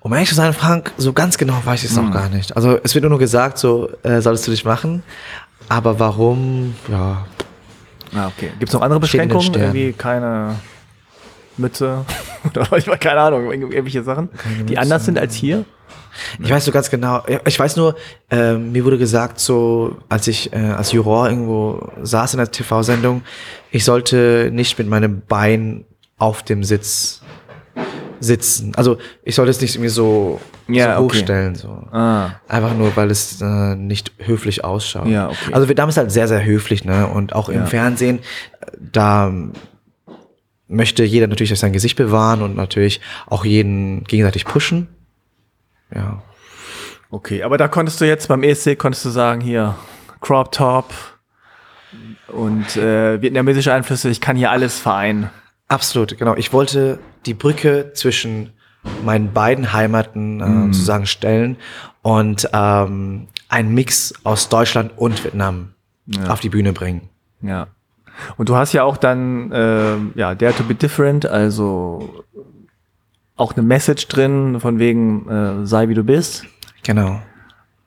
Um ehrlich zu sein, Frank, so ganz genau weiß ich es hm. noch gar nicht. Also es wird nur gesagt, so äh, solltest du dich machen, aber warum, ja. Ah, okay. Gibt es noch andere Beschränkungen? Irgendwie keine Mütze [LAUGHS] oder manchmal keine Ahnung, irgendwelche Sachen, die anders sind als hier? Ich weiß so ganz genau, ich weiß nur, äh, mir wurde gesagt, so als ich äh, als Juror irgendwo saß in der TV-Sendung, ich sollte nicht mit meinem Bein auf dem Sitz sitzen. Also ich sollte es nicht irgendwie so, ja, so hochstellen. So. Ah. Einfach nur, weil es äh, nicht höflich ausschaut. Ja, okay. Also Vietnam ist halt sehr, sehr höflich, ne? Und auch im ja. Fernsehen, da möchte jeder natürlich sein Gesicht bewahren und natürlich auch jeden gegenseitig pushen. Ja. Okay, aber da konntest du jetzt beim ESC konntest du sagen, hier, Crop Top und äh, vietnamesische Einflüsse, ich kann hier alles vereinen. Absolut, genau. Ich wollte die Brücke zwischen meinen beiden Heimaten äh, mm. sozusagen stellen und ähm, einen Mix aus Deutschland und Vietnam ja. auf die Bühne bringen. Ja. Und du hast ja auch dann, äh, ja, Dare to be different, also auch eine Message drin, von wegen äh, sei wie du bist. Genau.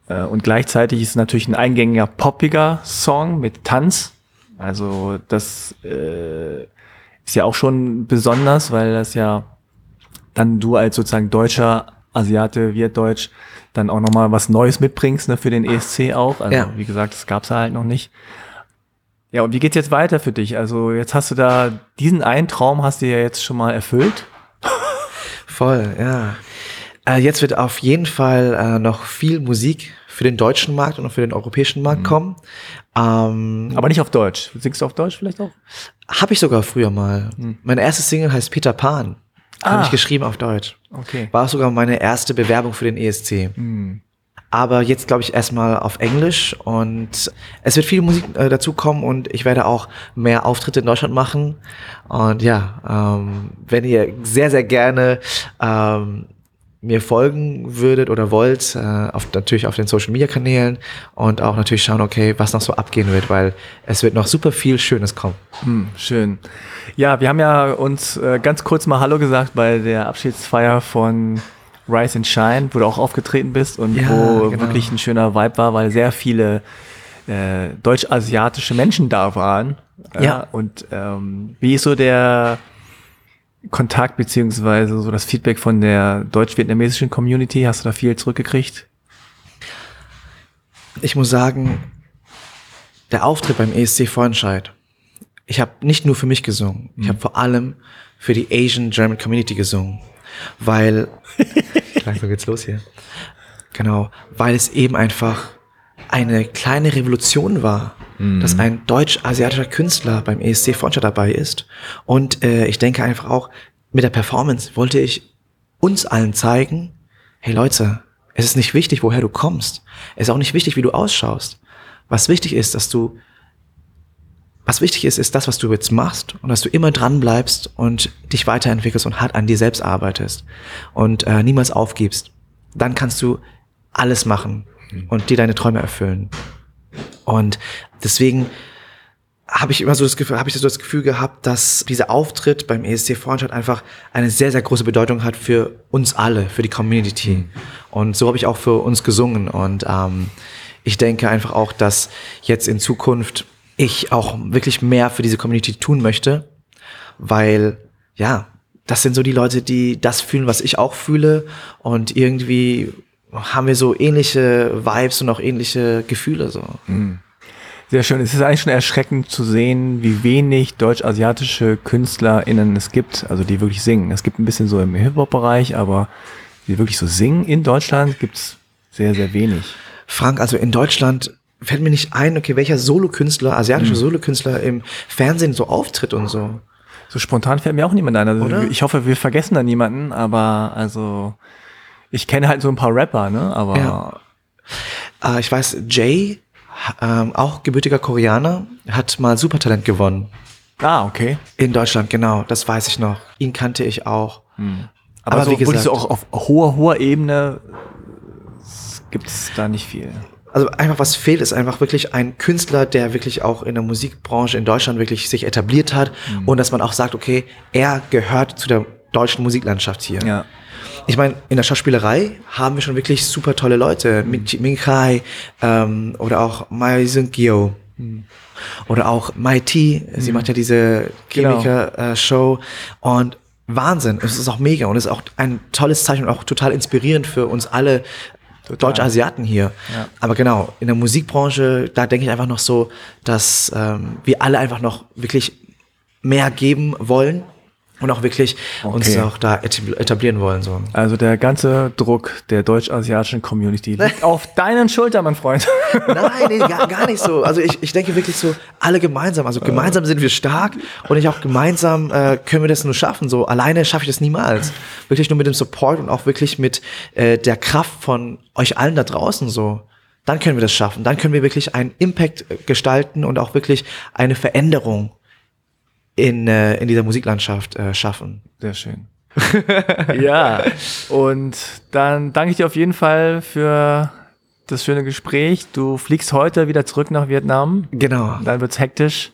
Äh, und gleichzeitig ist es natürlich ein eingängiger, poppiger Song mit Tanz. Also das äh, ist ja auch schon besonders, weil das ja dann du als sozusagen deutscher Asiate, wird Deutsch, dann auch nochmal was Neues mitbringst, ne, für den ESC auch. Also ja. wie gesagt, das gab's ja halt noch nicht. Ja, und wie geht's jetzt weiter für dich? Also jetzt hast du da diesen einen Traum hast du ja jetzt schon mal erfüllt. Voll, ja. Äh, jetzt wird auf jeden Fall äh, noch viel Musik für den deutschen Markt und auch für den europäischen Markt mhm. kommen. Ähm, Aber nicht auf Deutsch. Singst du auf Deutsch vielleicht auch? Habe ich sogar früher mal. Mhm. Meine erste Single heißt Peter Pan. Ah. Habe ich geschrieben auf Deutsch. Okay. War sogar meine erste Bewerbung für den ESC. Mhm. Aber jetzt glaube ich erstmal auf Englisch und es wird viel Musik äh, dazu kommen und ich werde auch mehr Auftritte in Deutschland machen. Und ja, ähm, wenn ihr sehr, sehr gerne ähm, mir folgen würdet oder wollt, äh, auf, natürlich auf den Social Media Kanälen und auch natürlich schauen, okay, was noch so abgehen wird, weil es wird noch super viel Schönes kommen. Hm, schön. Ja, wir haben ja uns äh, ganz kurz mal Hallo gesagt bei der Abschiedsfeier von Rise and Shine, wo du auch aufgetreten bist und ja, wo genau. wirklich ein schöner Vibe war, weil sehr viele äh, deutsch-asiatische Menschen da waren. Äh, ja. Und ähm, wie ist so der Kontakt beziehungsweise so das Feedback von der deutsch-vietnamesischen Community? Hast du da viel zurückgekriegt? Ich muss sagen, der Auftritt beim ESC Vorentscheid, ich habe nicht nur für mich gesungen, ich habe vor allem für die Asian German Community gesungen, weil [LAUGHS] langsam geht's los hier. Genau, weil es eben einfach eine kleine Revolution war, dass ein deutsch-asiatischer Künstler beim ESC Vorentscheid dabei ist. Und äh, ich denke einfach auch, mit der Performance wollte ich uns allen zeigen, hey Leute, es ist nicht wichtig, woher du kommst. Es ist auch nicht wichtig, wie du ausschaust. Was wichtig ist, dass du, was wichtig ist, ist das, was du jetzt machst und dass du immer dran bleibst und dich weiterentwickelst und hart an dir selbst arbeitest und äh, niemals aufgibst. Dann kannst du alles machen und dir deine Träume erfüllen. Und deswegen habe ich immer so das Gefühl, habe ich so das Gefühl gehabt, dass dieser Auftritt beim ESC Vorentscheid einfach eine sehr, sehr große Bedeutung hat für uns alle, für die Community. Und so habe ich auch für uns gesungen. Und ähm, ich denke einfach auch, dass jetzt in Zukunft ich auch wirklich mehr für diese Community tun möchte, weil ja, das sind so die Leute, die das fühlen, was ich auch fühle. Und irgendwie haben wir so ähnliche Vibes und auch ähnliche Gefühle so. Sehr schön. Es ist eigentlich schon erschreckend zu sehen, wie wenig deutsch-asiatische KünstlerInnen es gibt, also die wirklich singen. Es gibt ein bisschen so im Hip-Hop-Bereich, aber die wirklich so singen in Deutschland gibt's sehr, sehr wenig. Frank, also in Deutschland fällt mir nicht ein, okay, welcher Solokünstler, asiatische Solokünstler im Fernsehen so auftritt und so. So spontan fällt mir auch niemand ein. Also Oder? ich hoffe, wir vergessen da niemanden, aber also ich kenne halt so ein paar Rapper, ne? Aber Ja. Äh, ich weiß, Jay, ähm, auch gebürtiger Koreaner, hat mal Supertalent gewonnen. ah, okay. In Deutschland, genau, das weiß ich noch. Ihn kannte ich auch. Aber, Aber so, wie gesagt- so auch auf hoher, hoher Ebene gibt es da nicht viel. Also einfach was fehlt, ist einfach wirklich ein Künstler, der wirklich auch in der Musikbranche in Deutschland wirklich sich etabliert hat und dass man auch sagt, okay, er gehört zu der deutschen Musiklandschaft hier. Ja. Ich meine, in der Schauspielerei haben wir schon wirklich super tolle Leute. Min Min Kai ähm, oder auch Mai Seung Gyo. Oder auch Mai T. Sie macht ja diese Genau. Chemiker-Show. und Wahnsinn. Es ist auch mega und es ist auch ein tolles Zeichen und auch total inspirierend für uns alle Deutsch-Asiaten hier. Ja. Aber genau, in der Musikbranche, da denke ich einfach noch so, dass ähm, wir alle einfach noch wirklich mehr geben wollen und auch wirklich uns Okay. auch da etab- etablieren wollen. So. Also der ganze Druck der deutsch-asiatischen Community [LAUGHS] liegt auf deinen Schultern, mein Freund. [LAUGHS] Nein, nee, gar, gar nicht so. Also ich, ich denke wirklich so, alle gemeinsam. Also gemeinsam sind wir stark und ich auch gemeinsam äh, können wir das nur schaffen. So alleine schaffe ich das niemals. Wirklich nur mit dem Support und auch wirklich mit äh, der Kraft von euch allen da draußen so. Dann können wir das schaffen. Dann können wir wirklich einen Impact äh, gestalten und auch wirklich eine Veränderung in, äh, in dieser Musiklandschaft äh, schaffen. Sehr schön. [LAUGHS] ja, und dann danke ich dir auf jeden Fall für das schöne Gespräch. Du fliegst heute wieder zurück nach Vietnam. Genau. Dann wird's hektisch.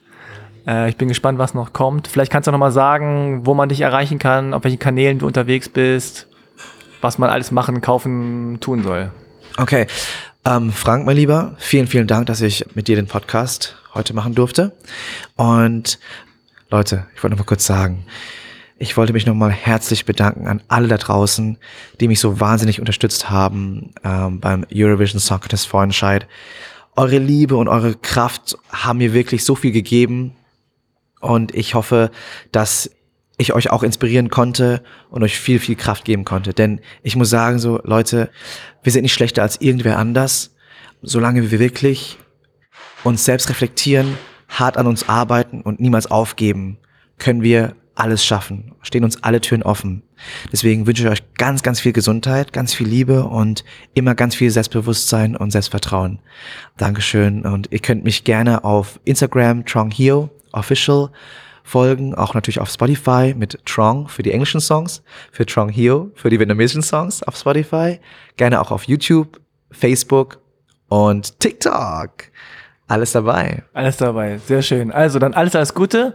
Äh, ich bin gespannt, was noch kommt. Vielleicht kannst du noch mal sagen, wo man dich erreichen kann, auf welchen Kanälen du unterwegs bist, was man alles machen, kaufen, tun soll. Okay. Ähm, Frank, mein Lieber, vielen, vielen Dank, dass ich mit dir den Podcast heute machen durfte. Und Leute, ich wollte noch mal kurz sagen, ich wollte mich nochmal herzlich bedanken an alle da draußen, die mich so wahnsinnig unterstützt haben ähm, beim Eurovision Song Contest Vorentscheid. Eure Liebe und eure Kraft haben mir wirklich so viel gegeben und ich hoffe, dass ich euch auch inspirieren konnte und euch viel, viel Kraft geben konnte. Denn ich muss sagen, so Leute, wir sind nicht schlechter als irgendwer anders, solange wir wirklich uns selbst reflektieren, hart an uns arbeiten und niemals aufgeben, können wir alles schaffen, stehen uns alle Türen offen. Deswegen wünsche ich euch ganz, ganz viel Gesundheit, ganz viel Liebe und immer ganz viel Selbstbewusstsein und Selbstvertrauen. Dankeschön und ihr könnt mich gerne auf Instagram Trong Hio Official folgen, auch natürlich auf Spotify mit Trong für die englischen Songs, für Trong Hio für die vietnamesischen Songs auf Spotify, gerne auch auf YouTube, Facebook und TikTok. Alles dabei. Alles dabei, sehr schön. Also dann alles, alles Gute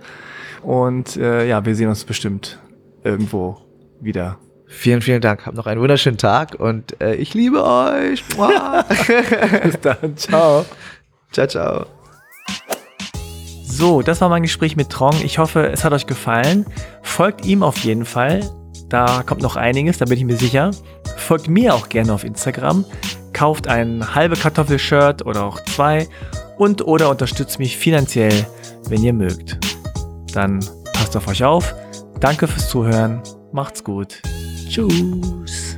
und äh, ja, wir sehen uns bestimmt irgendwo wieder. Vielen, vielen Dank. Habt noch einen wunderschönen Tag und äh, ich liebe euch. [LAUGHS] Bis dann, ciao. ciao, ciao. So, das war mein Gespräch mit Trong. Ich hoffe, es hat euch gefallen. Folgt ihm auf jeden Fall. Da kommt noch einiges, da bin ich mir sicher. Folgt mir auch gerne auf Instagram. Kauft ein halbe Kartoffel-Shirt oder auch zwei und oder unterstützt mich finanziell, wenn ihr mögt. Dann passt auf euch auf. Danke fürs Zuhören. Macht's gut. Tschüss.